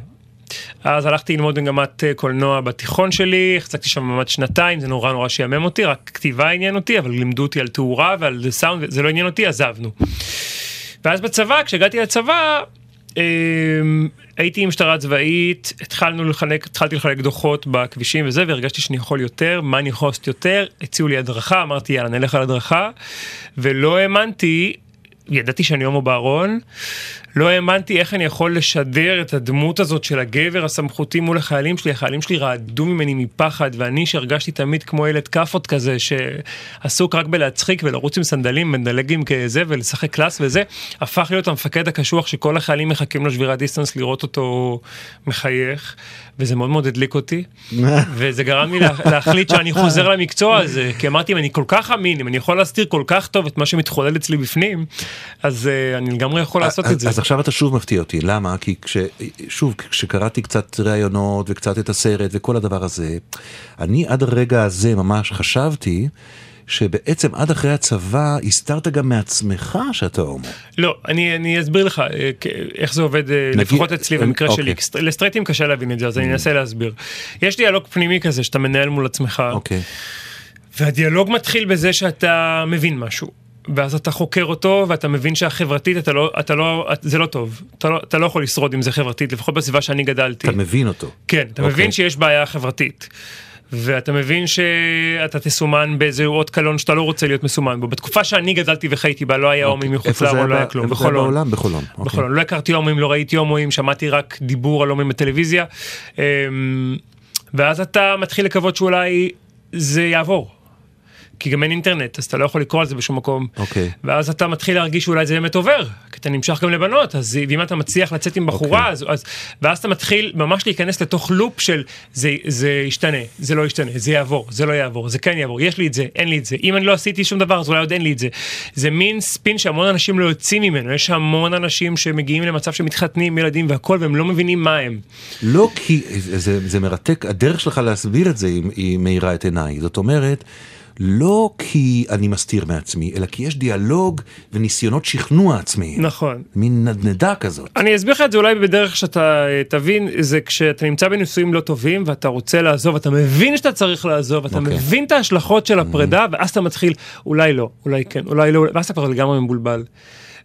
אז הלכתי ללמוד מגמת אה, קולנוע בתיכון שלי, החזקתי שם ממש שנתיים, זה נורא נורא שיאמם אותי, רק כתיבה עניין אותי, אבל לימדו אותי על תאורה ועל סאונד, זה לא עניין אותי, עזבנו. ואז בצבא, כשהגעתי לצבא, אמ, הייתי עם משטרה צבאית, התחלנו לחלק, התחלתי לחלק דוחות בכבישים וזה, והרגשתי שאני יכול יותר, מה אני יכול לעשות יותר, הציעו לי הדרכה, אמרתי יאללה נלך על הדרכה, ולא האמנתי, ידעתי שאני הומו בארון, לא האמנתי איך אני יכול לשדר את הדמות הזאת של הגבר הסמכותי מול החיילים שלי, החיילים שלי רעדו ממני מפחד, ואני שהרגשתי תמיד כמו ילד כאפות כזה, שעסוק רק בלהצחיק ולרוץ עם סנדלים, מנדלגים כזה ולשחק קלאס וזה, הפך להיות המפקד הקשוח שכל החיילים מחכים לו שבירת דיסטנס לראות אותו מחייך, וזה מאוד מאוד הדליק אותי, וזה גרם לי לה- להחליט שאני חוזר למקצוע הזה, כי אמרתי אם אני כל כך אמין, אם אני יכול להסתיר כל כך טוב את מה שמתחולל אצלי בפנים, אז uh, אני לגמרי יכול לעשות אז, את זה. אז עכשיו אתה שוב מפתיע אותי, למה? כי כש, שוב, כשקראתי קצת ראיונות וקצת את הסרט וכל הדבר הזה, אני עד הרגע הזה ממש חשבתי שבעצם עד אחרי הצבא הסתרת גם מעצמך שאתה הומו. לא, אני, אני אסביר לך אה, איך זה עובד, אה, נגיד- לפחות אצלי במקרה אוקיי. שלי. סט- לסטרייטים קשה להבין את זה, אז אני אנסה להסביר. יש דיאלוג פנימי כזה שאתה מנהל מול עצמך, אוקיי. והדיאלוג מתחיל בזה שאתה מבין משהו. ואז אתה חוקר אותו, ואתה מבין שהחברתית, אתה לא, אתה לא, זה לא טוב. אתה לא, אתה לא יכול לשרוד עם זה חברתית, לפחות בסביבה שאני גדלתי. אתה מבין אותו. כן, אתה אוקיי. מבין שיש בעיה חברתית. ואתה מבין שאתה תסומן באיזה אות קלון שאתה לא רוצה להיות מסומן בו. בתקופה שאני גדלתי וחייתי בה לא היה הומים מחוץ לארון, לא היה כלום. איפה זה היה. בעולם? בחולון. אוקיי. בחולון. לא הכרתי הומואים, לא ראיתי הומואים, שמעתי רק דיבור על הומואים בטלוויזיה. אמ, ואז אתה מתחיל לקוות שאולי זה יעבור. כי גם אין אינטרנט, אז אתה לא יכול לקרוא על זה בשום מקום. אוקיי. ואז אתה מתחיל להרגיש שאולי זה באמת עובר, כי אתה נמשך גם לבנות, אז ואם אתה מצליח לצאת עם בחורה, אוקיי. אז, אז, ואז אתה מתחיל ממש להיכנס לתוך לופ של זה, זה ישתנה, זה לא ישתנה, זה יעבור, זה לא יעבור, זה כן יעבור, יש לי את זה, אין לי את זה, אם אני לא עשיתי שום דבר אז אולי עוד אין לי את זה. זה מין ספין שהמון אנשים לא יוצאים ממנו, יש המון אנשים שמגיעים למצב שמתחתנים עם ילדים והכל והם לא מבינים מה הם. לא כי, זה, זה מרתק, הדרך שלך להסביר את זה היא, היא מאירה את עיניי. זאת אומרת, לא כי אני מסתיר מעצמי, אלא כי יש דיאלוג וניסיונות שכנוע עצמיים. נכון. מין נדנדה כזאת. אני אסביר לך את זה אולי בדרך שאתה אה, תבין, זה כשאתה נמצא בנישואים לא טובים ואתה רוצה לעזוב, אתה מבין שאתה צריך לעזוב, אתה אוקיי. מבין את ההשלכות של הפרידה, ואז אתה מתחיל, אולי לא, אולי כן, אולי לא, ואז אתה כבר לגמרי מבולבל.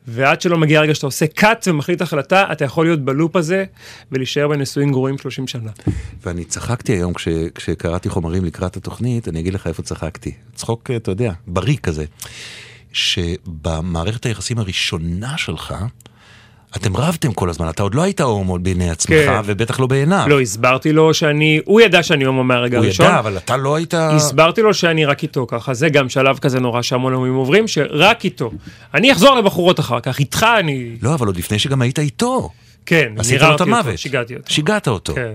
ועד שלא מגיע הרגע שאתה עושה cut ומחליט החלטה, אתה יכול להיות בלופ הזה ולהישאר בנישואים גרועים 30 שנה. ואני צחקתי היום כש, כשקראתי חומרים לקראת התוכנית, אני אגיד לך איפה צחקתי. צחוק, אתה יודע, בריא כזה. שבמערכת היחסים הראשונה שלך, אתם רבתם כל הזמן, אתה עוד לא היית הומו בעיני עצמך, כן. ובטח לא בעיניו. לא, הסברתי לו שאני, הוא ידע שאני הומו מהרגע הוא הראשון. ידע, אבל אתה לא היית... הסברתי לו שאני רק איתו ככה, זה גם שלב כזה נורא שהמון הומים עוברים, שרק איתו. אני אחזור לבחורות אחר כך, איתך אני... לא, אבל עוד לפני שגם היית איתו. כן, עשית לו את אותו, המוות. שיגעתי אותו. שיגעת אותו. כן.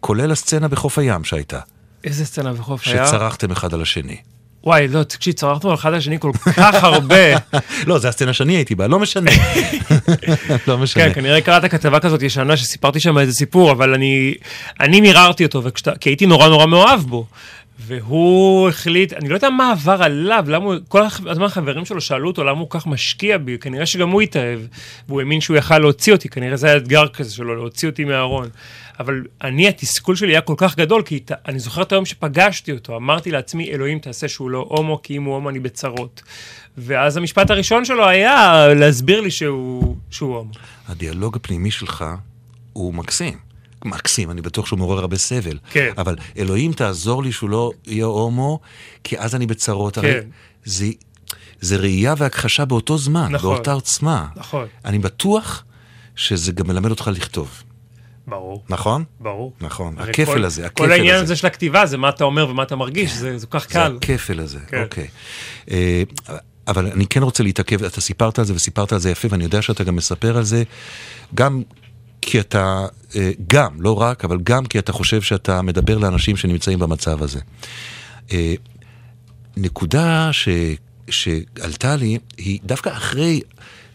כולל הסצנה בחוף הים שהייתה, איזה סצנה בחוף היה? שצרחתם אחד על השני. וואי, לא, תקשיב, צרחנו על אחד השני כל כך הרבה. לא, זה הסצנה שאני הייתי בה, לא משנה. לא משנה. כן, כנראה קראת כתבה כזאת ישנה שסיפרתי שם איזה סיפור, אבל אני, אני מיררתי אותו, וכשאתה- כי הייתי נורא נורא מאוהב בו. והוא החליט, אני לא יודע מה עבר עליו, למה הוא, כל הזמן החברים שלו שאלו אותו למה הוא כך משקיע בי, כנראה שגם הוא התאהב, והוא האמין שהוא יכל להוציא אותי, כנראה זה היה אתגר כזה שלו, להוציא אותי מהארון. אבל אני, התסכול שלי היה כל כך גדול, כי אני זוכר את היום שפגשתי אותו, אמרתי לעצמי, אלוהים תעשה שהוא לא הומו, כי אם הוא הומו אני בצרות. ואז המשפט הראשון שלו היה להסביר לי שהוא, שהוא הומו. הדיאלוג הפנימי שלך הוא מקסים. מקסים, אני בטוח שהוא מעורר הרבה סבל. כן. אבל אלוהים תעזור לי שהוא לא יהיה הומו, כי אז אני בצרות. הרי כן. זה, זה ראייה והכחשה באותו זמן, נכון. באותה עוצמה. נכון. אני בטוח שזה גם מלמד אותך לכתוב, ברור. נכון? ברור. נכון, הכפל כל- הזה, הכפל כל העניין הזה. הזה של הכתיבה זה מה אתה אומר ומה אתה מרגיש, זה זה כל כך זה קל. הכפל הזה, כן. אוקיי. אה, אבל אני כן רוצה להתעכב, אתה סיפרת על זה וסיפרת על זה יפה, ואני יודע שאתה גם מספר על זה, גם כי אתה, אה, גם, לא רק, אבל גם כי אתה חושב שאתה מדבר לאנשים שנמצאים במצב הזה. אה, נקודה ש, שעלתה לי, היא דווקא אחרי,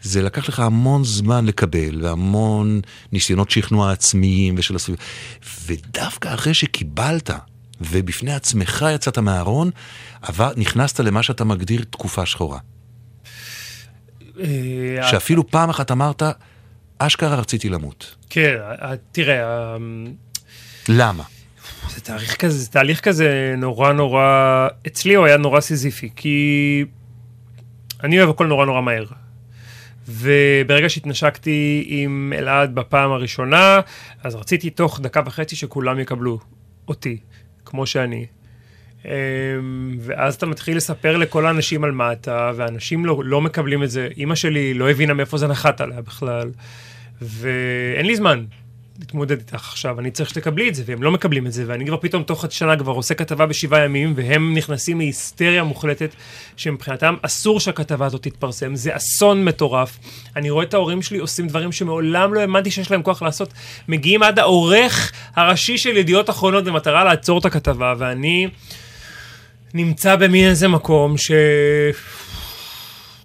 זה לקח לך המון זמן לקבל, והמון ניסיונות שכנוע עצמיים ושל הסביבה, ודווקא אחרי שקיבלת, ובפני עצמך יצאת מהארון, עבר, נכנסת למה שאתה מגדיר תקופה שחורה. אה, שאפילו פעם אחת אמרת, אשכרה רציתי למות. כן, אה, תראה, אה, למה? זה תהליך כזה, זה תהליך כזה נורא נורא, אצלי הוא היה נורא סיזיפי, כי אני אוהב הכל נורא נורא מהר. וברגע שהתנשקתי עם אלעד בפעם הראשונה, אז רציתי תוך דקה וחצי שכולם יקבלו אותי, כמו שאני. אמ, ואז אתה מתחיל לספר לכל האנשים על מה אתה, ואנשים לא, לא מקבלים את זה. אימא שלי לא הבינה מאיפה זה נחת עליה בכלל, ואין לי זמן להתמודד איתך עכשיו, אני צריך שתקבלי את זה, והם לא מקבלים את זה, ואני כבר פתאום תוך חצי שנה כבר עושה כתבה בשבעה ימים, והם נכנסים להיסטריה מוחלטת, שמבחינתם אסור שהכתבה הזאת תתפרסם, זה אסון מטורף. אני רואה את ההורים שלי עושים דברים שמעולם לא האמנתי שיש להם כוח לעשות, מגיעים עד העורך הראשי של ידיעות אחרונות במטרה לעצור את הכתבה, ואני נמצא במין איזה מקום ש...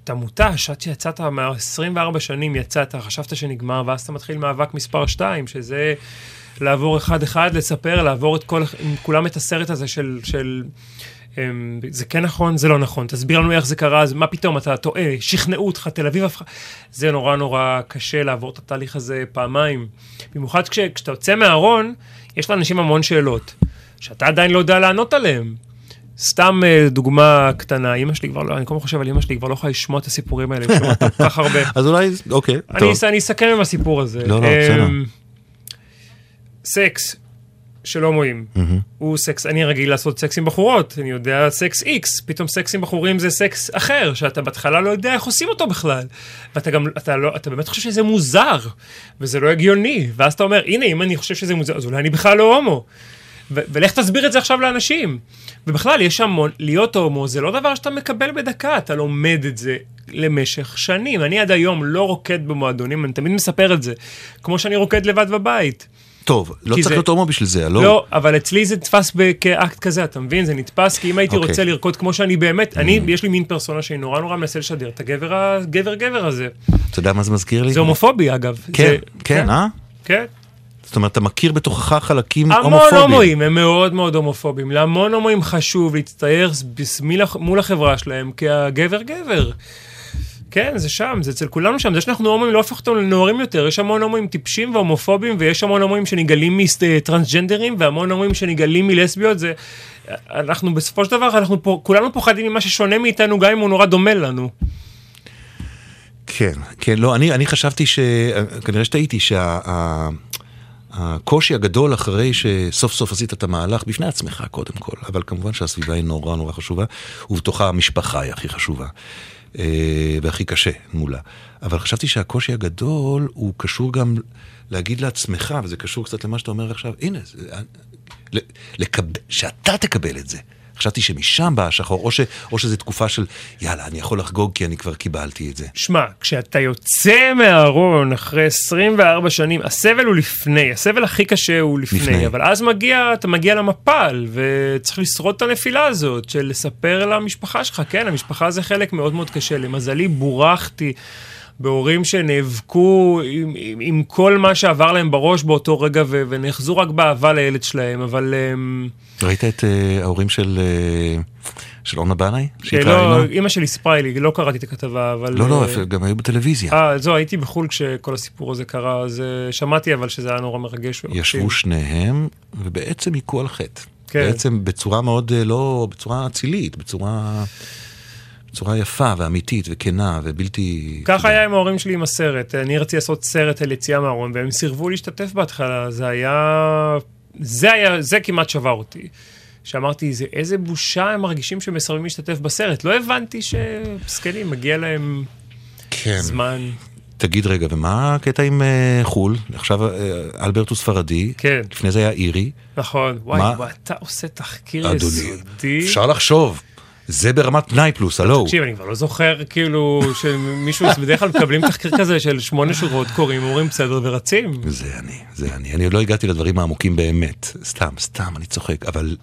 אתה מותש, עד שיצאת מה 24 שנים יצאת, חשבת שנגמר, ואז אתה מתחיל מאבק מספר 2, שזה לעבור אחד-אחד, לספר, לעבור את כל, עם כולם את הסרט הזה של... של אמ, זה כן נכון, זה לא נכון, תסביר לנו איך זה קרה, אז מה פתאום, אתה טועה, שכנעו אותך, תל אביב הפכה... זה נורא נורא קשה לעבור את התהליך הזה פעמיים. במיוחד כש, כשאתה יוצא מהארון, יש לאנשים המון שאלות, שאתה עדיין לא יודע לענות עליהן. סתם אה, דוגמה קטנה, אמא שלי כבר לא, אני כל הזמן חושב על אמא שלי, כבר לא יכולה לשמוע את הסיפורים האלה, היא שומעת אותם כל כך הרבה. אז אולי, אוקיי, אני, טוב. אני אסכם עם הסיפור הזה. לא, לא, בסדר. אמ, סקס של הומואים, הוא סקס, אני רגיל לעשות סקס עם בחורות, אני יודע סקס איקס, פתאום סקס עם בחורים זה סקס אחר, שאתה בהתחלה לא יודע איך עושים אותו בכלל. ואתה גם, אתה לא, אתה באמת חושב שזה מוזר, וזה לא הגיוני, ואז אתה אומר, הנה, אם אני חושב שזה מוזר, אז אולי אני בכלל לא הומו. ולך תסביר את זה עכשיו לאנשים. ובכלל, יש המון, להיות הומו זה לא דבר שאתה מקבל בדקה, אתה לומד את זה למשך שנים. אני עד היום לא רוקד במועדונים, אני תמיד מספר את זה, כמו שאני רוקד לבד בבית. טוב, לא צריך זה- להיות הומו בשביל זה, לא. לא? אבל אצלי זה נתפס ב- כאקט כזה, אתה מבין? זה נתפס כי אם הייתי אוקיי. רוצה לרקוד כמו שאני באמת, אני, יש לי מין פרסונה שאני נורא נורא מנסה לשדר את הגבר הגבר גבר הזה. אתה יודע מה זה מזכיר לי? זה הומופובי אגב. כן, זה- כן, אה? כן. זאת אומרת, אתה מכיר בתוכך חלקים המון הומופוביים. הומואים הם מאוד מאוד הומופובים. להמון הומואים חשוב להצטייר מול הח- מול החברה שלהם כהגבר גבר. כן, זה שם, זה אצל כולנו שם. זה שאנחנו הומואים לא הופך אותנו לנוערים יותר. יש המון הומואים טיפשים והומופובים, ויש המון הומואים שנגלים מטרנסג'נדרים, והמון הומואים שנגלים מלסביות. זה... אנחנו בסופו של דבר, אנחנו פה, כולנו פוחדים ממה ששונה מאיתנו, גם אם הוא נורא דומה לנו. כן, כן, לא, אני, אני חשבתי ש... כנראה שטעיתי שהקושי הגדול אחרי שסוף סוף עשית את המהלך, בפני עצמך קודם כל, אבל כמובן שהסביבה היא נורא נורא חשובה, ובתוכה המשפחה היא הכי חשובה, אה, והכי קשה מולה. אבל חשבתי שהקושי הגדול הוא קשור גם להגיד לעצמך, וזה קשור קצת למה שאתה אומר עכשיו, הנה, ל- לקב... שאתה תקבל את זה. חשבתי שמשם בא השחור, או, ש... או שזו תקופה של, יאללה, אני יכול לחגוג כי אני כבר קיבלתי את זה. שמע, כשאתה יוצא מהארון אחרי 24 שנים, הסבל הוא לפני, הסבל הכי קשה הוא לפני, לפני. אבל אז מגיע, אתה מגיע למפל, וצריך לשרוד את הנפילה הזאת, של לספר למשפחה שלך, כן, המשפחה זה חלק מאוד מאוד קשה. למזלי, בורחתי. בהורים שנאבקו עם, עם, עם כל מה שעבר להם בראש באותו רגע ו- ונאחזו רק באהבה לילד שלהם, אבל um, ראית את uh, ההורים של, uh, של אורנה בנאי? שלא, שהתראיינו? אימא שלי סיפרה לי, לא קראתי את הכתבה, אבל... לא, לא, אה, גם היו בטלוויזיה. אה, זהו, הייתי בחו"ל כשכל הסיפור הזה קרה, אז אה, שמעתי אבל שזה היה נורא מרגש. ישבו שניהם, ובעצם היכו על חטא. כן. בעצם בצורה מאוד, אה, לא, בצורה אצילית, בצורה, בצורה יפה ואמיתית וכנה ובלתי... ככה היה עם ההורים שלי עם הסרט. אני רציתי לעשות סרט על יציאה מהארון, והם סירבו להשתתף בהתחלה. זה היה... זה היה... זה כמעט שבר אותי. שאמרתי, זה איזה בושה הם מרגישים שמסרבים להשתתף בסרט. לא הבנתי שזקנים, מגיע להם כן. זמן. תגיד רגע, ומה הקטע עם אה, חו"ל? עכשיו אה, אלברט הוא ספרדי, כן. לפני זה היה אירי. נכון. וואי, מה? וואי, אתה עושה תחקיר אדוני, יסודי. אפשר לחשוב. זה ברמת פנאי פלוס, הלו. תקשיב, אני כבר לא זוכר, כאילו, שמישהו, בדרך כלל מקבלים תחקיר כזה של שמונה שורות, קוראים, אומרים בסדר ורצים. זה אני, זה אני. אני עוד לא הגעתי לדברים העמוקים באמת. סתם, סתם, אני צוחק. אבל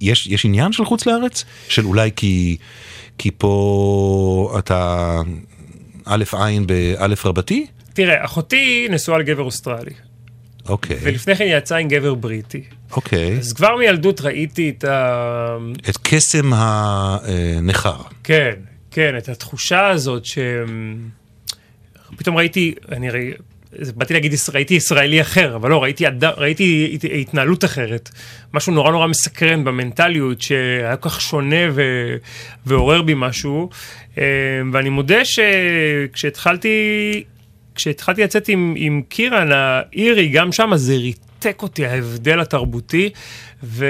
יש, יש עניין של חוץ לארץ? של אולי כי, כי פה אתה א' עין באלף רבתי? תראה, אחותי נשואה לגבר אוסטרלי, אוקיי, ולפני כן היא יצאה עם גבר בריטי. אוקיי. אז כבר מילדות ראיתי את ה... את קסם הנכר. כן, כן, את התחושה הזאת ש... פתאום ראיתי, אני ראי... באתי להגיד, ראיתי ישראלי אחר, אבל לא, ראיתי, אד... ראיתי הת- התנהלות אחרת. משהו נורא נורא מסקרן במנטליות, שהיה כל כך שונה ו... ועורר בי משהו. אה, ואני מודה שכשהתחלתי, כשהתחלתי לצאת עם, עם קירן האירי, גם שם זה ריתק אותי, ההבדל התרבותי. ו...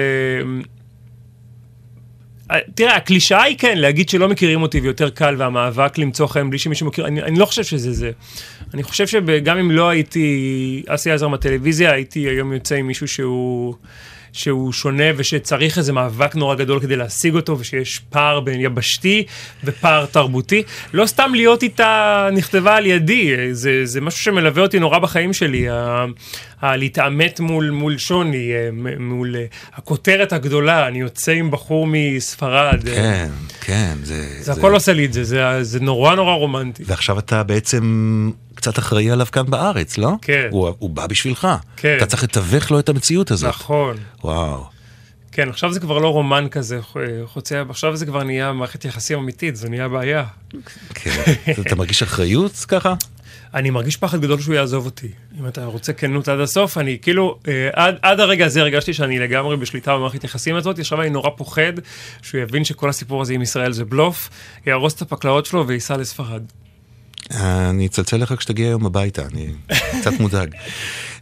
אה, תראה, הקלישאה היא כן, להגיד שלא מכירים אותי ויותר קל, והמאבק למצוא חיים בלי שמישהו מכיר, אני, אני לא חושב שזה זה. אני חושב שגם אם לא הייתי אסי עזר מהטלוויזיה, הייתי היום יוצא עם מישהו שהוא... שהוא שונה ושצריך איזה מאבק נורא גדול כדי להשיג אותו ושיש פער בין יבשתי ופער תרבותי. לא סתם להיות איתה נכתבה על ידי, זה, זה משהו שמלווה אותי נורא בחיים שלי, ה, ה, להתעמת מול, מול שוני, אה, מול אה, הכותרת הגדולה, אני יוצא עם בחור מספרד. כן, כן. זה, זה הכל עושה לי את זה, זה, זה נורא נורא רומנטי. ועכשיו אתה בעצם קצת אחראי עליו כאן בארץ, לא? כן. הוא, הוא בא בשבילך. כן. אתה צריך לתווך לו את המציאות הזאת. נכון. וואו. כן, עכשיו זה כבר לא רומן כזה אה, חוצה, עכשיו זה כבר נהיה מערכת יחסים אמיתית, זה נהיה בעיה. כן. אתה מרגיש אחריות ככה? אני מרגיש פחד גדול שהוא יעזוב אותי. אם אתה רוצה כנות עד הסוף, אני כאילו, אה, עד, עד הרגע הזה הרגשתי שאני לגמרי בשליטה במערכת יחסים הזאת, עכשיו אני נורא פוחד שהוא יבין שכל הסיפור הזה עם ישראל זה בלוף, יהרוס את הפקלאות שלו וייסע לספרד. אני אצלצל לך כשתגיע היום הביתה, אני קצת מודאג.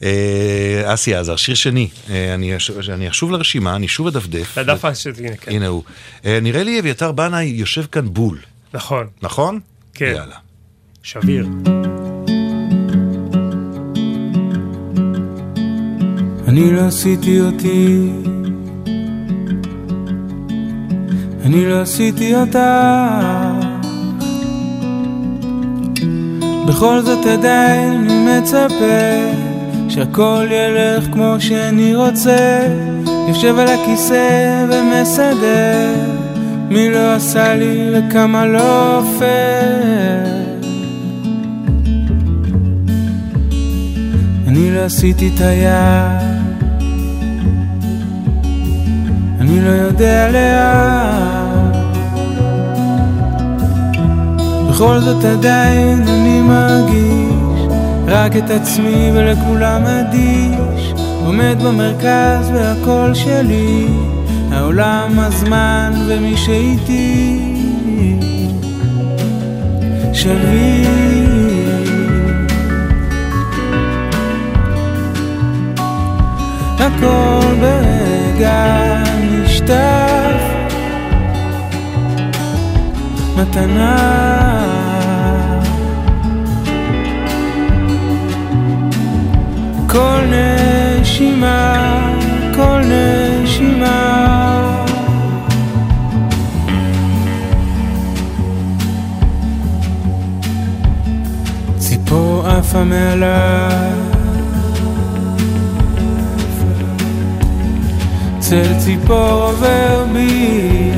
אה, אסי עזר, שיר שני, אה, אני אש- אני אשוב לרשימה, אני שוב אדפדף. לדף השני, הנה, כן. הנה הוא. אה, נראה לי אביתר בנאי יושב כאן בול, נכון, נכון? כן. יאללה. שביר. אני לא עשיתי אותי, אני לא עשיתי אותה. בכל זאת עדיין אני מצפה שהכל ילך כמו שאני רוצה. יושב על הכיסא ומסדר מי לא עשה לי וכמה לא פייר. אני לא עשיתי את היד אני לא יודע לאן בכל זאת עדיין אני מרגיש רק את עצמי ולכולם אדיש. עומד במרכז והקול שלי העולם, הזמן ומי שאיתי. שווים הכל ברגע נשטף מתנה נשימה, כל נשימה. ציפור עפה מעליי. צל ציפור עובר בי.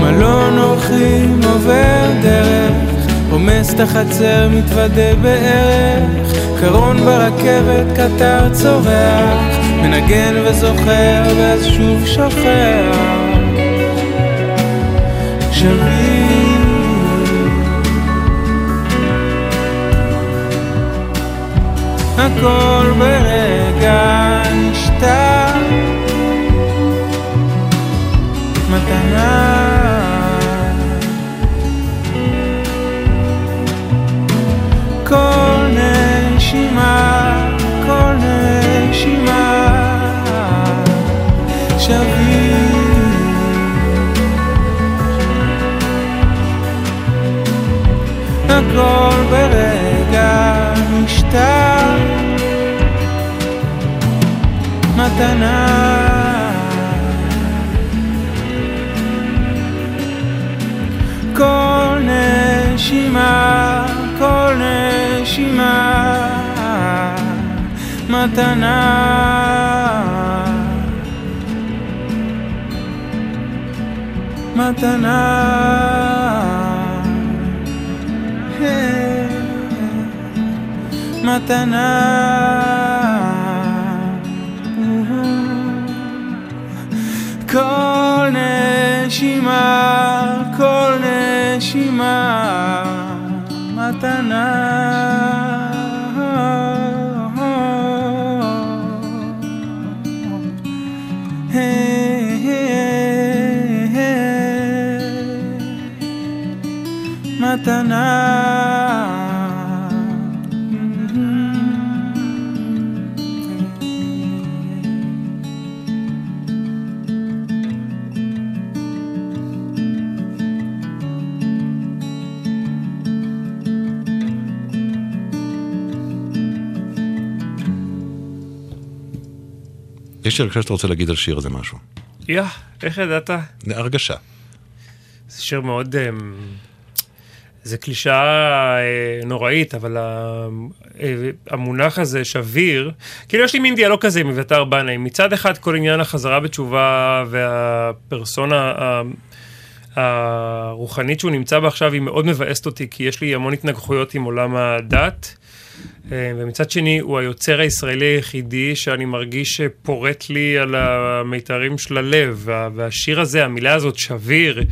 מלון אורחים עובר דרך רומס את החצר מתוודה בערך קרון ברכבת קטר צורח מנגן וזוכר ואז שוב שוכח. שביל הכל ברגע נשטף מתנה הכל ברגע נשטף מתנה. כל נשימה, כל נשימה. מתנה. מתנה מתנה. כל נשימה, כל נשימה מתנה. מתנה יש לי הרגשה שאתה רוצה להגיד על שיר הזה משהו. יא, איך ידעת? הרגשה. זה שיר מאוד... אמ, זה קלישאה אה, נוראית, אבל אה, המונח הזה, שביר, כאילו יש לי מין דיאלוג כזה עם אביתר בנאי. מצד אחד כל עניין החזרה בתשובה והפרסונה הרוחנית שהוא נמצא בה עכשיו היא מאוד מבאסת אותי, כי יש לי המון התנגחויות עם עולם הדת. אה, ומצד שני, הוא היוצר הישראלי היחידי שאני מרגיש שפורט לי על המיתרים של הלב. וה- והשיר הזה, המילה הזאת, שביר,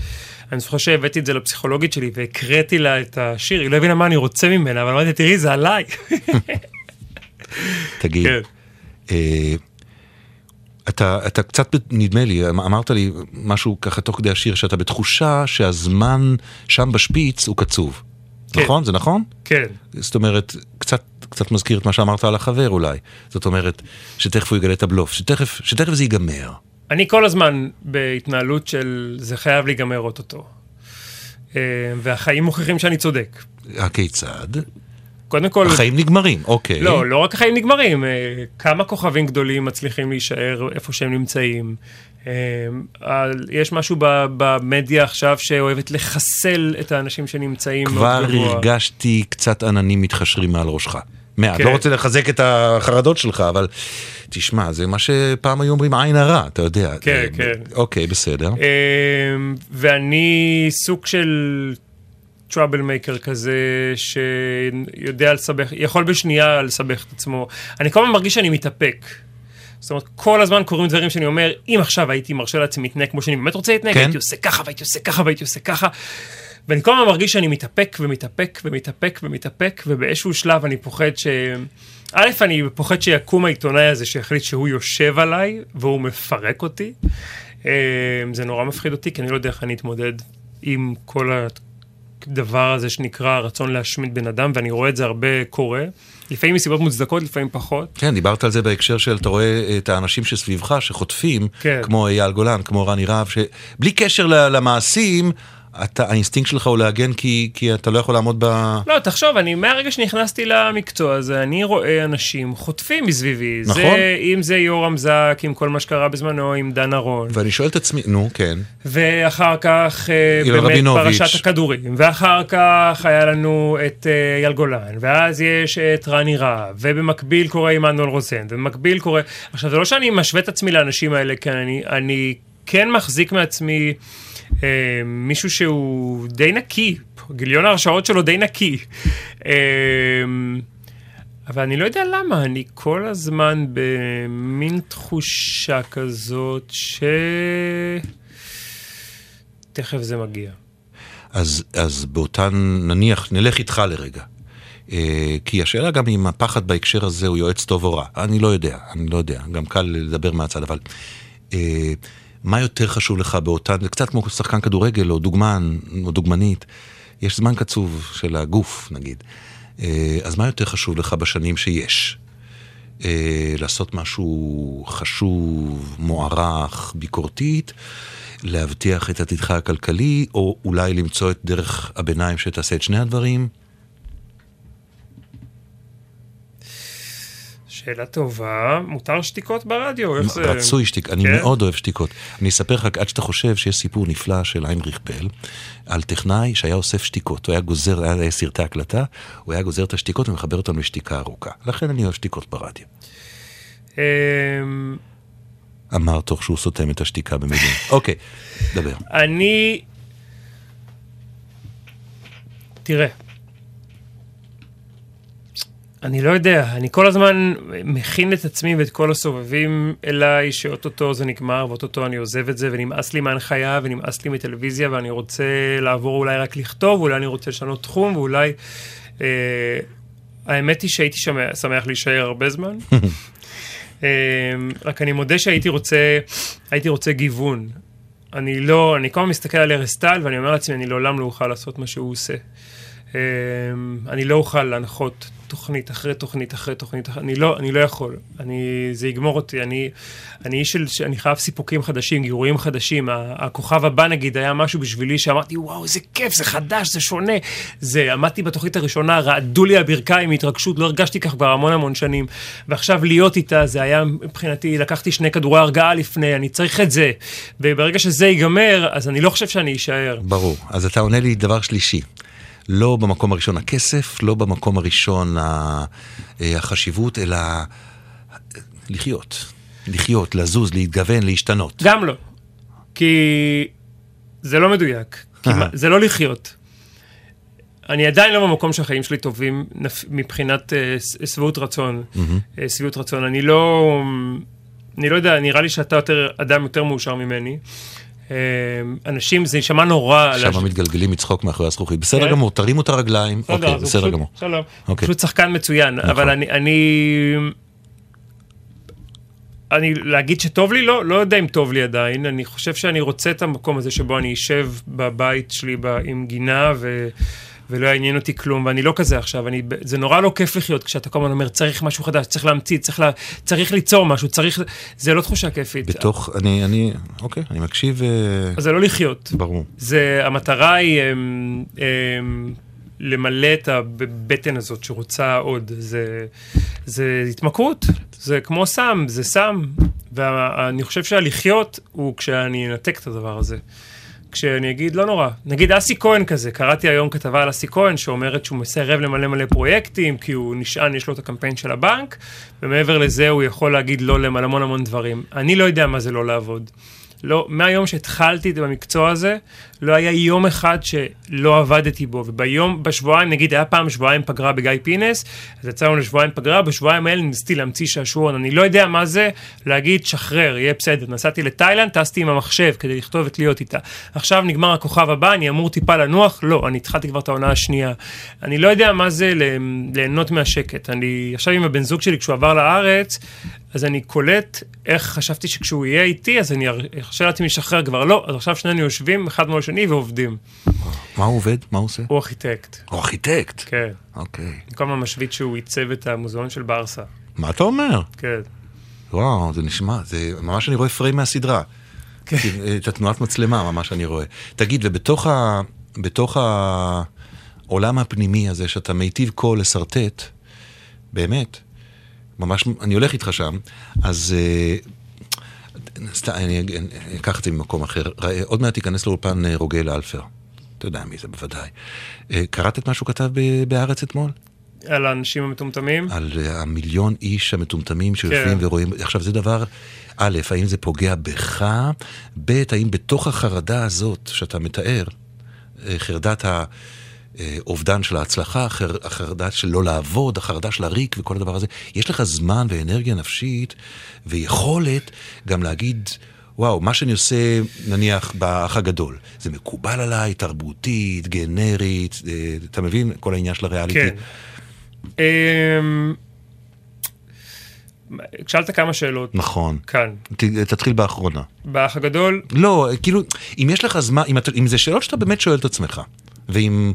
אני זוכר שהבאתי את זה לפסיכולוגית שלי והקראתי לה את השיר, היא לא הבינה מה אני רוצה ממנה, אבל אמרתי, תראי, זה עליי. תגיד, כן. אה, אתה, אתה קצת, נדמה לי, אמ, אמרת לי משהו ככה תוך כדי השיר, שאתה בתחושה שהזמן שם בשפיץ הוא קצוב. כן. נכון? זה נכון? כן. זאת אומרת, קצת, מזכיר את מה שאמרת על החבר אולי. זאת אומרת, שתכף הוא יגלה את הבלוף, שתכף, שתכף זה ייגמר. אני כל הזמן בהתנהלות של זה חייב להיגמר אוטוטו. אה, והחיים מוכיחים שאני צודק. הכיצד? קודם כל, החיים נגמרים, אוקיי. לא, לא רק החיים נגמרים, אה, כמה כוכבים גדולים מצליחים להישאר איפה שהם נמצאים. אה, יש משהו במדיה עכשיו שאוהבת לחסל את האנשים שנמצאים כבר. הרגשתי קצת עננים מתחשרים מעל ראשך. מעט, כן. לא רוצה לחזק את החרדות שלך, אבל תשמע, זה מה שפעם היו אומרים עין הרע, אתה יודע. כן, אה, כן. אוקיי, בסדר. אה, ואני סוג של טראבל מייקר כזה, שיודע לסבך, יכול בשנייה לסבך את עצמו. אני כל הזמן מרגיש שאני מתאפק. זאת אומרת, כל הזמן קורים דברים שאני אומר, אם עכשיו הייתי מרשה לעצמי להתנהג כמו שאני באמת רוצה להתנהג, כן. הייתי עושה ככה והייתי עושה ככה והייתי עושה ככה. ואני כל הזמן מרגיש שאני מתאפק ומתאפק ומתאפק ומתאפק, ובאיזשהו שלב אני פוחד ש... א', אני פוחד שיקום העיתונאי הזה שיחליט שהוא יושב עליי והוא מפרק אותי. אה, זה נורא מפחיד אותי, כי אני לא יודע איך אני אתמודד עם כל הדבר הזה שנקרא רצון להשמיד בן אדם, ואני רואה את זה הרבה קורה. לפעמים מסיבות מוצדקות, לפעמים פחות. כן, דיברת על זה בהקשר של, אתה רואה את האנשים שסביבך שחוטפים, כן. כמו אייל גולן, כמו רני רהב, שבלי קשר למעשים, אתה, האינסטינקט שלך הוא להגן כי, כי אתה לא יכול לעמוד ב... לא, תחשוב, אני מהרגע שנכנסתי למקצוע הזה, אני רואה אנשים חוטפים מסביבי. נכון. זה, אם זה יורם זק, עם כל מה שקרה בזמנו, עם דן ארון. ואני שואל את עצמי, נו, כן. ואחר כך אה, באמת רבינוביץ'. פרשת הכדורים, ואחר כך היה לנו את אה, אייל גולן, ואז יש את רני רהב, ובמקביל קורה עמנואל רוזן, ובמקביל קורה... עכשיו, זה לא שאני משווה את עצמי לאנשים האלה, כי אני, אני כן מחזיק מעצמי אה, מישהו שהוא די נקי, גיליון ההרשעות שלו די נקי. אה, אבל אני לא יודע למה, אני כל הזמן במין תחושה כזאת ש... תכף זה מגיע. אז, אז באותן, נניח, נלך איתך לרגע. אה, כי השאלה גם אם הפחד בהקשר הזה הוא יועץ טוב או רע. אני לא יודע, אני לא יודע, גם קל לדבר מהצד, אבל אה, מה יותר חשוב לך באותן, זה קצת כמו שחקן כדורגל או דוגמן או דוגמנית, יש זמן קצוב של הגוף נגיד. אה, אז מה יותר חשוב לך בשנים שיש? אה, לעשות משהו חשוב, מוערך, ביקורתית, להבטיח את עתידך הכלכלי, או אולי למצוא את דרך הביניים שתעשה את שני הדברים? שאלה טובה, מותר שתיקות ברדיו? איך זה? רצוי שתיק, אני כן? מאוד אוהב שתיקות. אני אספר לך עד שאתה חושב שיש סיפור נפלא של היינריך בל, על טכנאי שהיה אוסף שתיקות. הוא היה גוזר, היה סרטי הקלטה, הוא היה גוזר את השתיקות ומחבר אותן לשתיקה ארוכה. לכן אני אוהב שתיקות ברדיו. אמ, אמר תוך שהוא סותם את השתיקה במילים. אוקיי, דבר. אני... תראה, אני לא יודע, אני כל הזמן מכין את עצמי ואת כל הסובבים אליי, שאו-טו-טו זה נגמר, ואו-טו-טו אני עוזב את זה, ונמאס לי מהנחיה, ונמאס לי מטלוויזיה, ואני רוצה לעבור אולי רק לכתוב, אולי אני רוצה לשנות תחום, ואולי... אה, האמת היא שהייתי שמח, שמח להישאר הרבה זמן. אה, רק אני מודה שהייתי רוצה, הייתי רוצה גיוון. אני לא, אני כל הזמן מסתכל על ארז טל ואני אומר לעצמי, אני לעולם לא אוכל לעשות מה שהוא עושה. אה, אני לא אוכל להנחות תוכנית אחרי תוכנית אחרי תוכנית, אני לא, אני לא יכול. אני, זה יגמור אותי. אני, אני איש של, אני חייב סיפוקים חדשים, גירויים חדשים. הכוכב הבא נגיד היה משהו בשבילי שאמרתי, וואו, איזה כיף, זה חדש, זה שונה. זה, עמדתי בתוכנית הראשונה, רעדו לי הברכיים מהתרגשות, לא הרגשתי כך כבר המון המון שנים. ועכשיו להיות איתה, זה היה מבחינתי, לקחתי שני כדורי הרגעה לפני, אני צריך את זה. וברגע שזה ייגמר, אז אני לא חושב שאני אשאר. ברור. אז אתה עונה לי דבר שלישי. לא במקום הראשון הכסף, לא במקום הראשון אה, החשיבות, אלא לחיות. לחיות, לזוז, להתגוון, להשתנות. גם לא. כי זה לא מדויק. זה לא לחיות. אני עדיין לא במקום שהחיים שלי טובים מבחינת אה, שביעות רצון. אה, שביעות רצון. אני לא... אני לא יודע, נראה לי שאתה יותר, אדם יותר מאושר ממני. אה, אנשים, זה יישמע נורא. שם מתגלגלים מצחוק מאחורי הזכוכית. בסדר כן. גמור, תרימו את הרגליים. בסדר, אוקיי, בסדר גמור. שלום. אוקיי. פשוט שחקן מצוין, אבל אני, אני... אני, להגיד שטוב לי? לא, לא יודע אם טוב לי עדיין. אני חושב שאני רוצה את המקום הזה שבו אני אשב בבית שלי עם גינה ו, ולא יעניין אותי כלום, ואני לא כזה עכשיו. אני, זה נורא לא כיף לחיות כשאתה כל הזמן אומר, צריך משהו חדש, צריך להמציא, צריך, לה, צריך ליצור משהו, צריך... זה לא תחושה כיפית. בתוך, אני, אני, אוקיי, אני מקשיב, אה, אז זה לא לחיות. ברור. זה, המטרה היא אמ, אמ, למלא את הבטן הזאת שרוצה עוד. זה, זה התמכרות, זה כמו סם, זה סם. ואני חושב שהלחיות הוא כשאני אנתק את הדבר הזה. כשאני אגיד, לא נורא. נגיד אסי כהן כזה, קראתי היום כתבה על אסי כהן שאומרת שהוא מסרב למלא מלא פרויקטים, כי הוא נשען, יש לו את הקמפיין של הבנק, ומעבר לזה הוא יכול להגיד לא למלא המון דברים. אני לא יודע מה זה לא לעבוד. לא, מהיום שהתחלתי במקצוע הזה, לא היה יום אחד שלא עבדתי בו, וביום, בשבועיים, נגיד היה פעם שבועיים פגרה בגיא פינס, אז יצא לנו לשבועיים פגרה, בשבועיים האלה ניסיתי להמציא שעשועון, אני לא יודע מה זה להגיד שחרר, יהיה בסדר. נסעתי לתאילנד, טסתי עם המחשב כדי לכתוב את להיות איתה. עכשיו נגמר הכוכב הבא, אני אמור טיפה לנוח? לא, אני התחלתי כבר את העונה השנייה. אני לא יודע מה זה ליהנות מהשקט. אני עכשיו עם הבן זוג שלי, כשהוא עבר לארץ, אז אני קולט איך חשבתי שכשהוא יהיה איתי, אז אני ארשה לעצמי לשחרר כבר. לא, אז עכשיו שנינו יושבים אחד מול השני ועובדים. מה הוא עובד? מה הוא עושה? הוא ארכיטקט, הוא ארכיטקט. כן. אוקיי. כל הזמן משוויץ שהוא עיצב את המוזיאון של ברסה. מה אתה אומר? כן. וואו, זה נשמע, זה ממש אני רואה פריים מהסדרה. כן. אה, את התנועת מצלמה, ממש אני רואה. תגיד, ובתוך ה... בתוך העולם הפנימי הזה שאתה מיטיב כה לשרטט, באמת, ממש, אני הולך איתך שם, אז... אה, סתם, אני אקח את זה ממקום אחר. עוד מעט תיכנס לאולפן אה, רוגל אלפר. אתה יודע מי זה בוודאי. אה, קראת את מה שהוא כתב בהארץ אתמול? על האנשים המטומטמים? על אה, המיליון איש המטומטמים שיושבים כן. ורואים, עכשיו זה דבר, א', האם זה פוגע בך, ב', האם בתוך החרדה הזאת שאתה מתאר, חרדת האובדן של ההצלחה, החר- החרדה של לא לעבוד, החרדה של הריק וכל הדבר הזה, יש לך זמן ואנרגיה נפשית ויכולת גם להגיד, וואו, מה שאני עושה, נניח, באח הגדול, זה מקובל עליי, תרבותית, גנרית, אה, אתה מבין? כל העניין של הריאליטי. כן. אמ, שאלת כמה שאלות. נכון. כאן. ת- תתחיל באחרונה. באח הגדול, לא, כאילו, אם יש לך זמן, אם, אם זה שאלות שאתה באמת שואל את עצמך, ואם,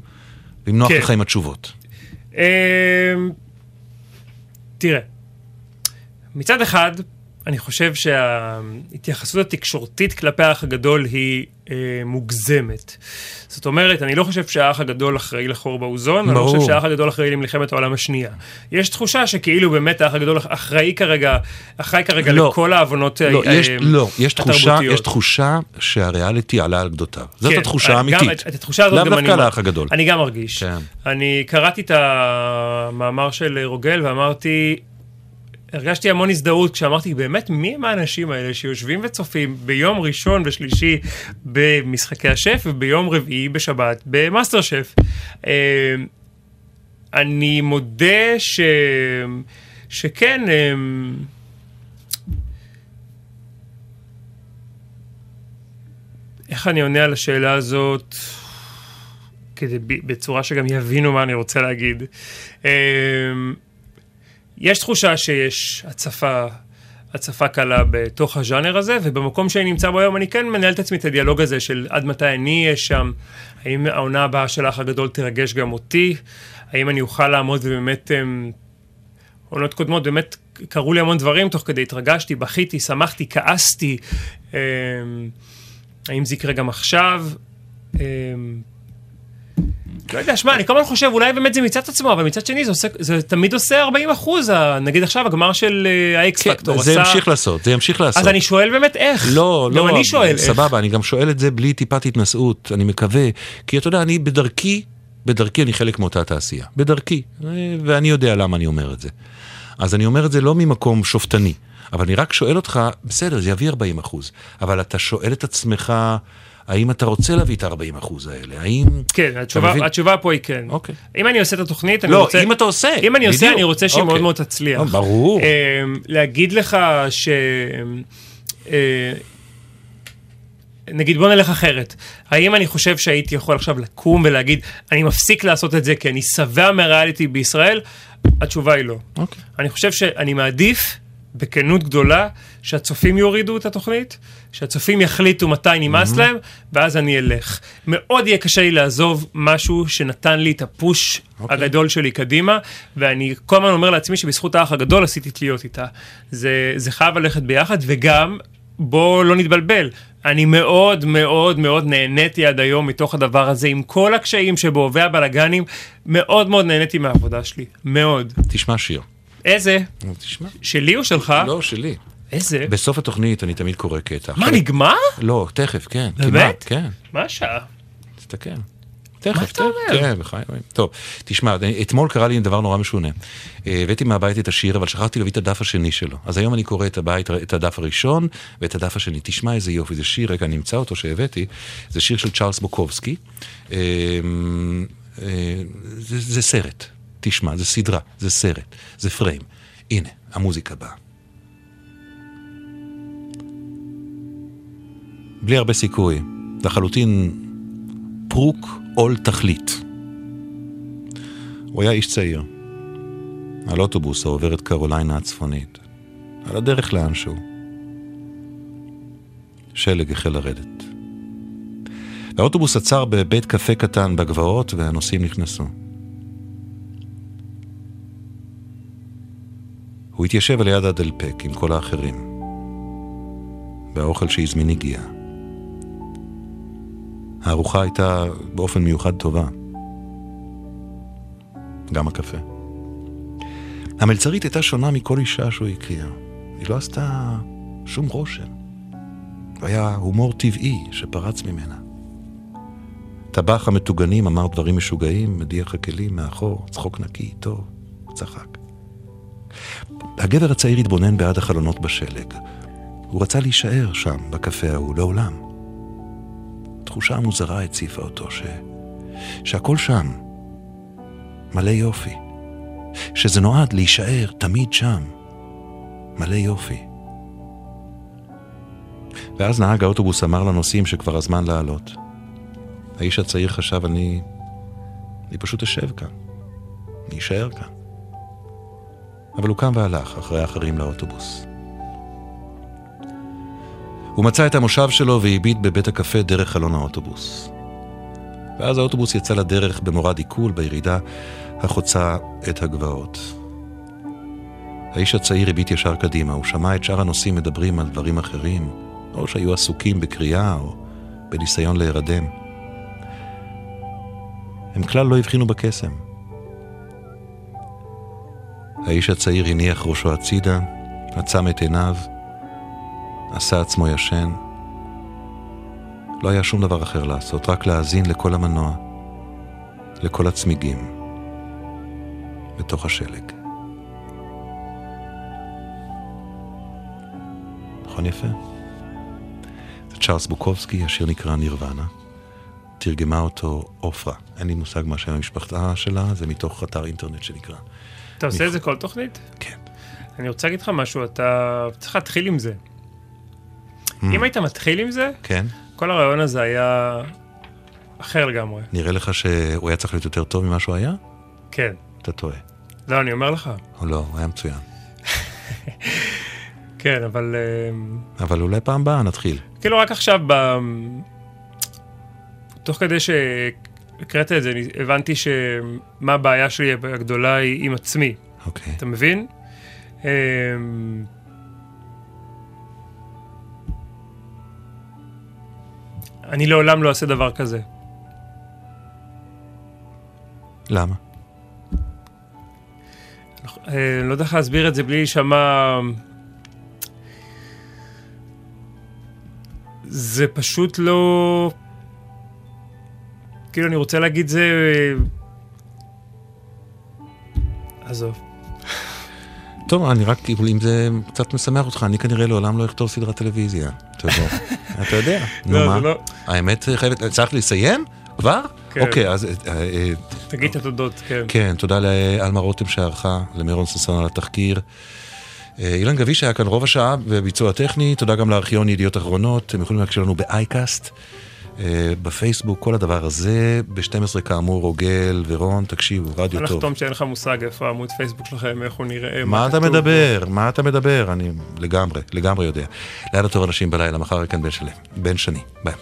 ואם נוח כן. לך עם התשובות. אמ, תראה, מצד אחד, אני חושב שההתייחסות התקשורתית כלפי האח הגדול היא אה, מוגזמת. זאת אומרת, אני לא חושב שהאח הגדול אחראי לחור באוזון, אני לא ברור. חושב שהאח הגדול אחראי למלחמת העולם השנייה. יש תחושה שכאילו באמת האח הגדול אחראי כרגע, אחראי כרגע לא. לכל העוונות לא, אה, יש, אה, לא יש, תחושה, התרבותיות. יש תחושה שהריאליטי עלה על גדותיו. זאת כן, התחושה גם האמיתית. את, את התחושה הזאת לאו גם אני... דווקא לאח הגדול. אני גם מרגיש. כן. אני קראתי את המאמר של רוגל ואמרתי, הרגשתי המון הזדהות כשאמרתי, באמת, מי הם האנשים האלה שיושבים וצופים ביום ראשון ושלישי במשחקי השף וביום רביעי בשבת במאסטר שף? אה, אני מודה ש... שכן, אה, איך אני עונה על השאלה הזאת? כדי בצורה שגם יבינו מה אני רוצה להגיד. יש תחושה שיש הצפה, הצפה קלה בתוך הז'אנר הזה, ובמקום שאני נמצא בו היום אני כן מנהל את עצמי את הדיאלוג הזה של עד מתי אני אהיה שם, האם העונה הבאה של האח הגדול תרגש גם אותי, האם אני אוכל לעמוד ובאמת... אמ, עונות קודמות באמת קרו לי המון דברים תוך כדי, התרגשתי, בכיתי, שמחתי, כעסתי. אמ, האם זה יקרה גם עכשיו? אמ, לא יודע, שמע, אני כל הזמן חושב, אולי באמת זה מצד עצמו, אבל מצד שני זה, עושה, זה תמיד עושה 40 אחוז, נגיד עכשיו הגמר של אה, האקס כן, פקטור זה עשה... ימשיך לעשות, זה ימשיך לעשות. אז אני שואל באמת איך. לא, לא, גם אני שואל איך. סבבה, אני גם שואל את זה בלי טיפת התנשאות, אני מקווה. כי אתה יודע, אני בדרכי, בדרכי אני חלק מאותה תעשייה. בדרכי, אה, ואני יודע למה אני אומר את זה. אז אני אומר את זה לא ממקום שופטני, אבל אני רק שואל אותך, בסדר, זה יביא 40 אחוז, אבל אתה שואל את עצמך, האם אתה רוצה להביא את ה-40 אחוז האלה? האם... כן, התשובה, מבין? התשובה פה היא כן. אוקיי. אם אני עושה את התוכנית, אני לא, רוצה... אם אתה עושה, אם אני עושה. אני רוצה שהיא אוקיי. מאוד מאוד תצליח. אה, ברור. אמ, להגיד לך ש... אה, נגיד בוא נלך אחרת. האם אני חושב שהייתי יכול עכשיו לקום ולהגיד, אני מפסיק לעשות את זה כי אני שבע מהריאליטי בישראל? התשובה היא לא. אוקיי. אני חושב שאני מעדיף, בכנות גדולה, שהצופים יורידו את התוכנית, שהצופים יחליטו מתי נמאס להם, ואז אני אלך. מאוד יהיה קשה לי לעזוב משהו שנתן לי את הפוש אוקיי. הגדול שלי קדימה, ואני כל הזמן אומר לעצמי שבזכות האח הגדול עשיתי תליות איתה. זה, זה חייב ללכת ביחד, וגם, בוא לא נתבלבל, אני מאוד מאוד מאוד נהניתי עד היום מתוך הדבר הזה, עם כל הקשיים שבו והבלאגנים, מאוד מאוד נהניתי מהעבודה שלי, מאוד. תשמע שיר. איזה? תשמע. שלי או שלך? לא, שלי. איזה? בסוף התוכנית אני תמיד קורא קטע. מה, נגמר? לא, תכף, כן. באמת? כן. מה השעה? תסתכל. תכף, מה אתה אומר? כן, בחיים. טוב, תשמע, אתמול קרה לי דבר נורא משונה. אה, הבאתי מהבית את השיר, אבל שכחתי להביא את הדף השני שלו. אז היום אני קורא את הבית, את הדף הראשון ואת הדף השני. תשמע איזה יופי, זה שיר, רגע, אני אמצא אותו שהבאתי, זה שיר של צ'ארלס בוקובסקי. אה, אה, זה, זה סרט, תשמע, זה סדרה, זה סרט, זה פריים. הנה, המוזיקה באה. בלי הרבה סיכוי, לחלוטין פרוק עול תכלית. הוא היה איש צעיר, על אוטובוס העובר את קרוליינה הצפונית, על הדרך לאנשהו. שלג החל לרדת. והאוטובוס עצר בבית קפה קטן בגבעות והנוסעים נכנסו. הוא התיישב על יד הדלפק עם כל האחרים, והאוכל שהזמין הגיע. הארוחה הייתה באופן מיוחד טובה. גם הקפה. המלצרית הייתה שונה מכל אישה שהוא הכיר. היא לא עשתה שום רושם. היה הומור טבעי שפרץ ממנה. טבח המטוגנים אמר דברים משוגעים, מדיח הכלים מאחור, צחוק נקי, טוב, צחק. הגבר הצעיר התבונן בעד החלונות בשלג. הוא רצה להישאר שם, בקפה ההוא, לעולם. תחושה המוזרה הציפה אותו, ש... שהכל שם, מלא יופי. שזה נועד להישאר תמיד שם, מלא יופי. ואז נהג האוטובוס אמר לנוסעים שכבר הזמן לעלות. האיש הצעיר חשב, אני... אני פשוט אשב כאן. אני אשאר כאן. אבל הוא קם והלך אחרי האחרים לאוטובוס. הוא מצא את המושב שלו והביט בבית הקפה דרך חלון האוטובוס. ואז האוטובוס יצא לדרך במורד עיכול בירידה החוצה את הגבעות. האיש הצעיר הביט ישר קדימה, הוא שמע את שאר הנוסעים מדברים על דברים אחרים, או שהיו עסוקים בקריאה או בניסיון להירדם. הם כלל לא הבחינו בקסם. האיש הצעיר הניח ראשו הצידה, עצם את עיניו, עשה עצמו ישן. לא היה שום דבר אחר לעשות, רק להאזין לקול המנוע, לכל הצמיגים, בתוך השלג. נכון יפה? זה צ'ארלס בוקובסקי, השיר נקרא נירוונה. תרגמה אותו עופרה. אין לי מושג מה שם המשפחתה שלה, זה מתוך אתר אינטרנט שנקרא. אתה עושה את זה כל תוכנית? כן. אני רוצה להגיד לך משהו, אתה צריך להתחיל עם זה. Hmm. אם היית מתחיל עם זה, כן? כל הרעיון הזה היה אחר לגמרי. נראה לך שהוא היה צריך להיות יותר טוב ממה שהוא היה? כן. אתה טועה. לא, אני אומר לך. או לא, הוא היה מצוין. כן, אבל... אמ, אבל אולי פעם הבאה נתחיל. כאילו רק עכשיו, ב... תוך כדי שהקראת את זה, אני הבנתי שמה הבעיה שלי הגדולה היא עם עצמי. אוקיי. אתה מבין? אמ, אני לעולם לא אעשה דבר כזה. למה? אה, אני לא יודע איך להסביר את זה בלי להישמע... זה פשוט לא... כאילו, אני רוצה להגיד זה... עזוב. טוב, אני רק, כאילו, אם זה קצת משמח אותך, אני כנראה לעולם לא אכתוב סדרת טלוויזיה. אתה יודע. יודע. נו לא, מה? לא... האמת חייבת, צריך לסיים? כבר? כן. אוקיי, אז... אה, אה, תגיד את התודות, כן. כן, תודה לאלמה רותם שערכה, למירון ששון על התחקיר. אה, אילן גביש היה כאן רוב השעה בביצוע טכני, תודה גם לארכיון ידיעות אחרונות, אתם יכולים להקשיב לנו באייקאסט, אה, בפייסבוק, כל הדבר הזה, ב-12 כאמור, רוגל ורון, תקשיבו, רדיו טוב. לחתום שאין לך מושג איפה עמוד פייסבוק שלכם, איך הוא נראה, מה אתה. מדבר? מה אתה מדבר? אני לגמרי, לגמרי יודע. לילה טוב אנשים בלילה, מחר כאן בן שלי. בן שני. ביי.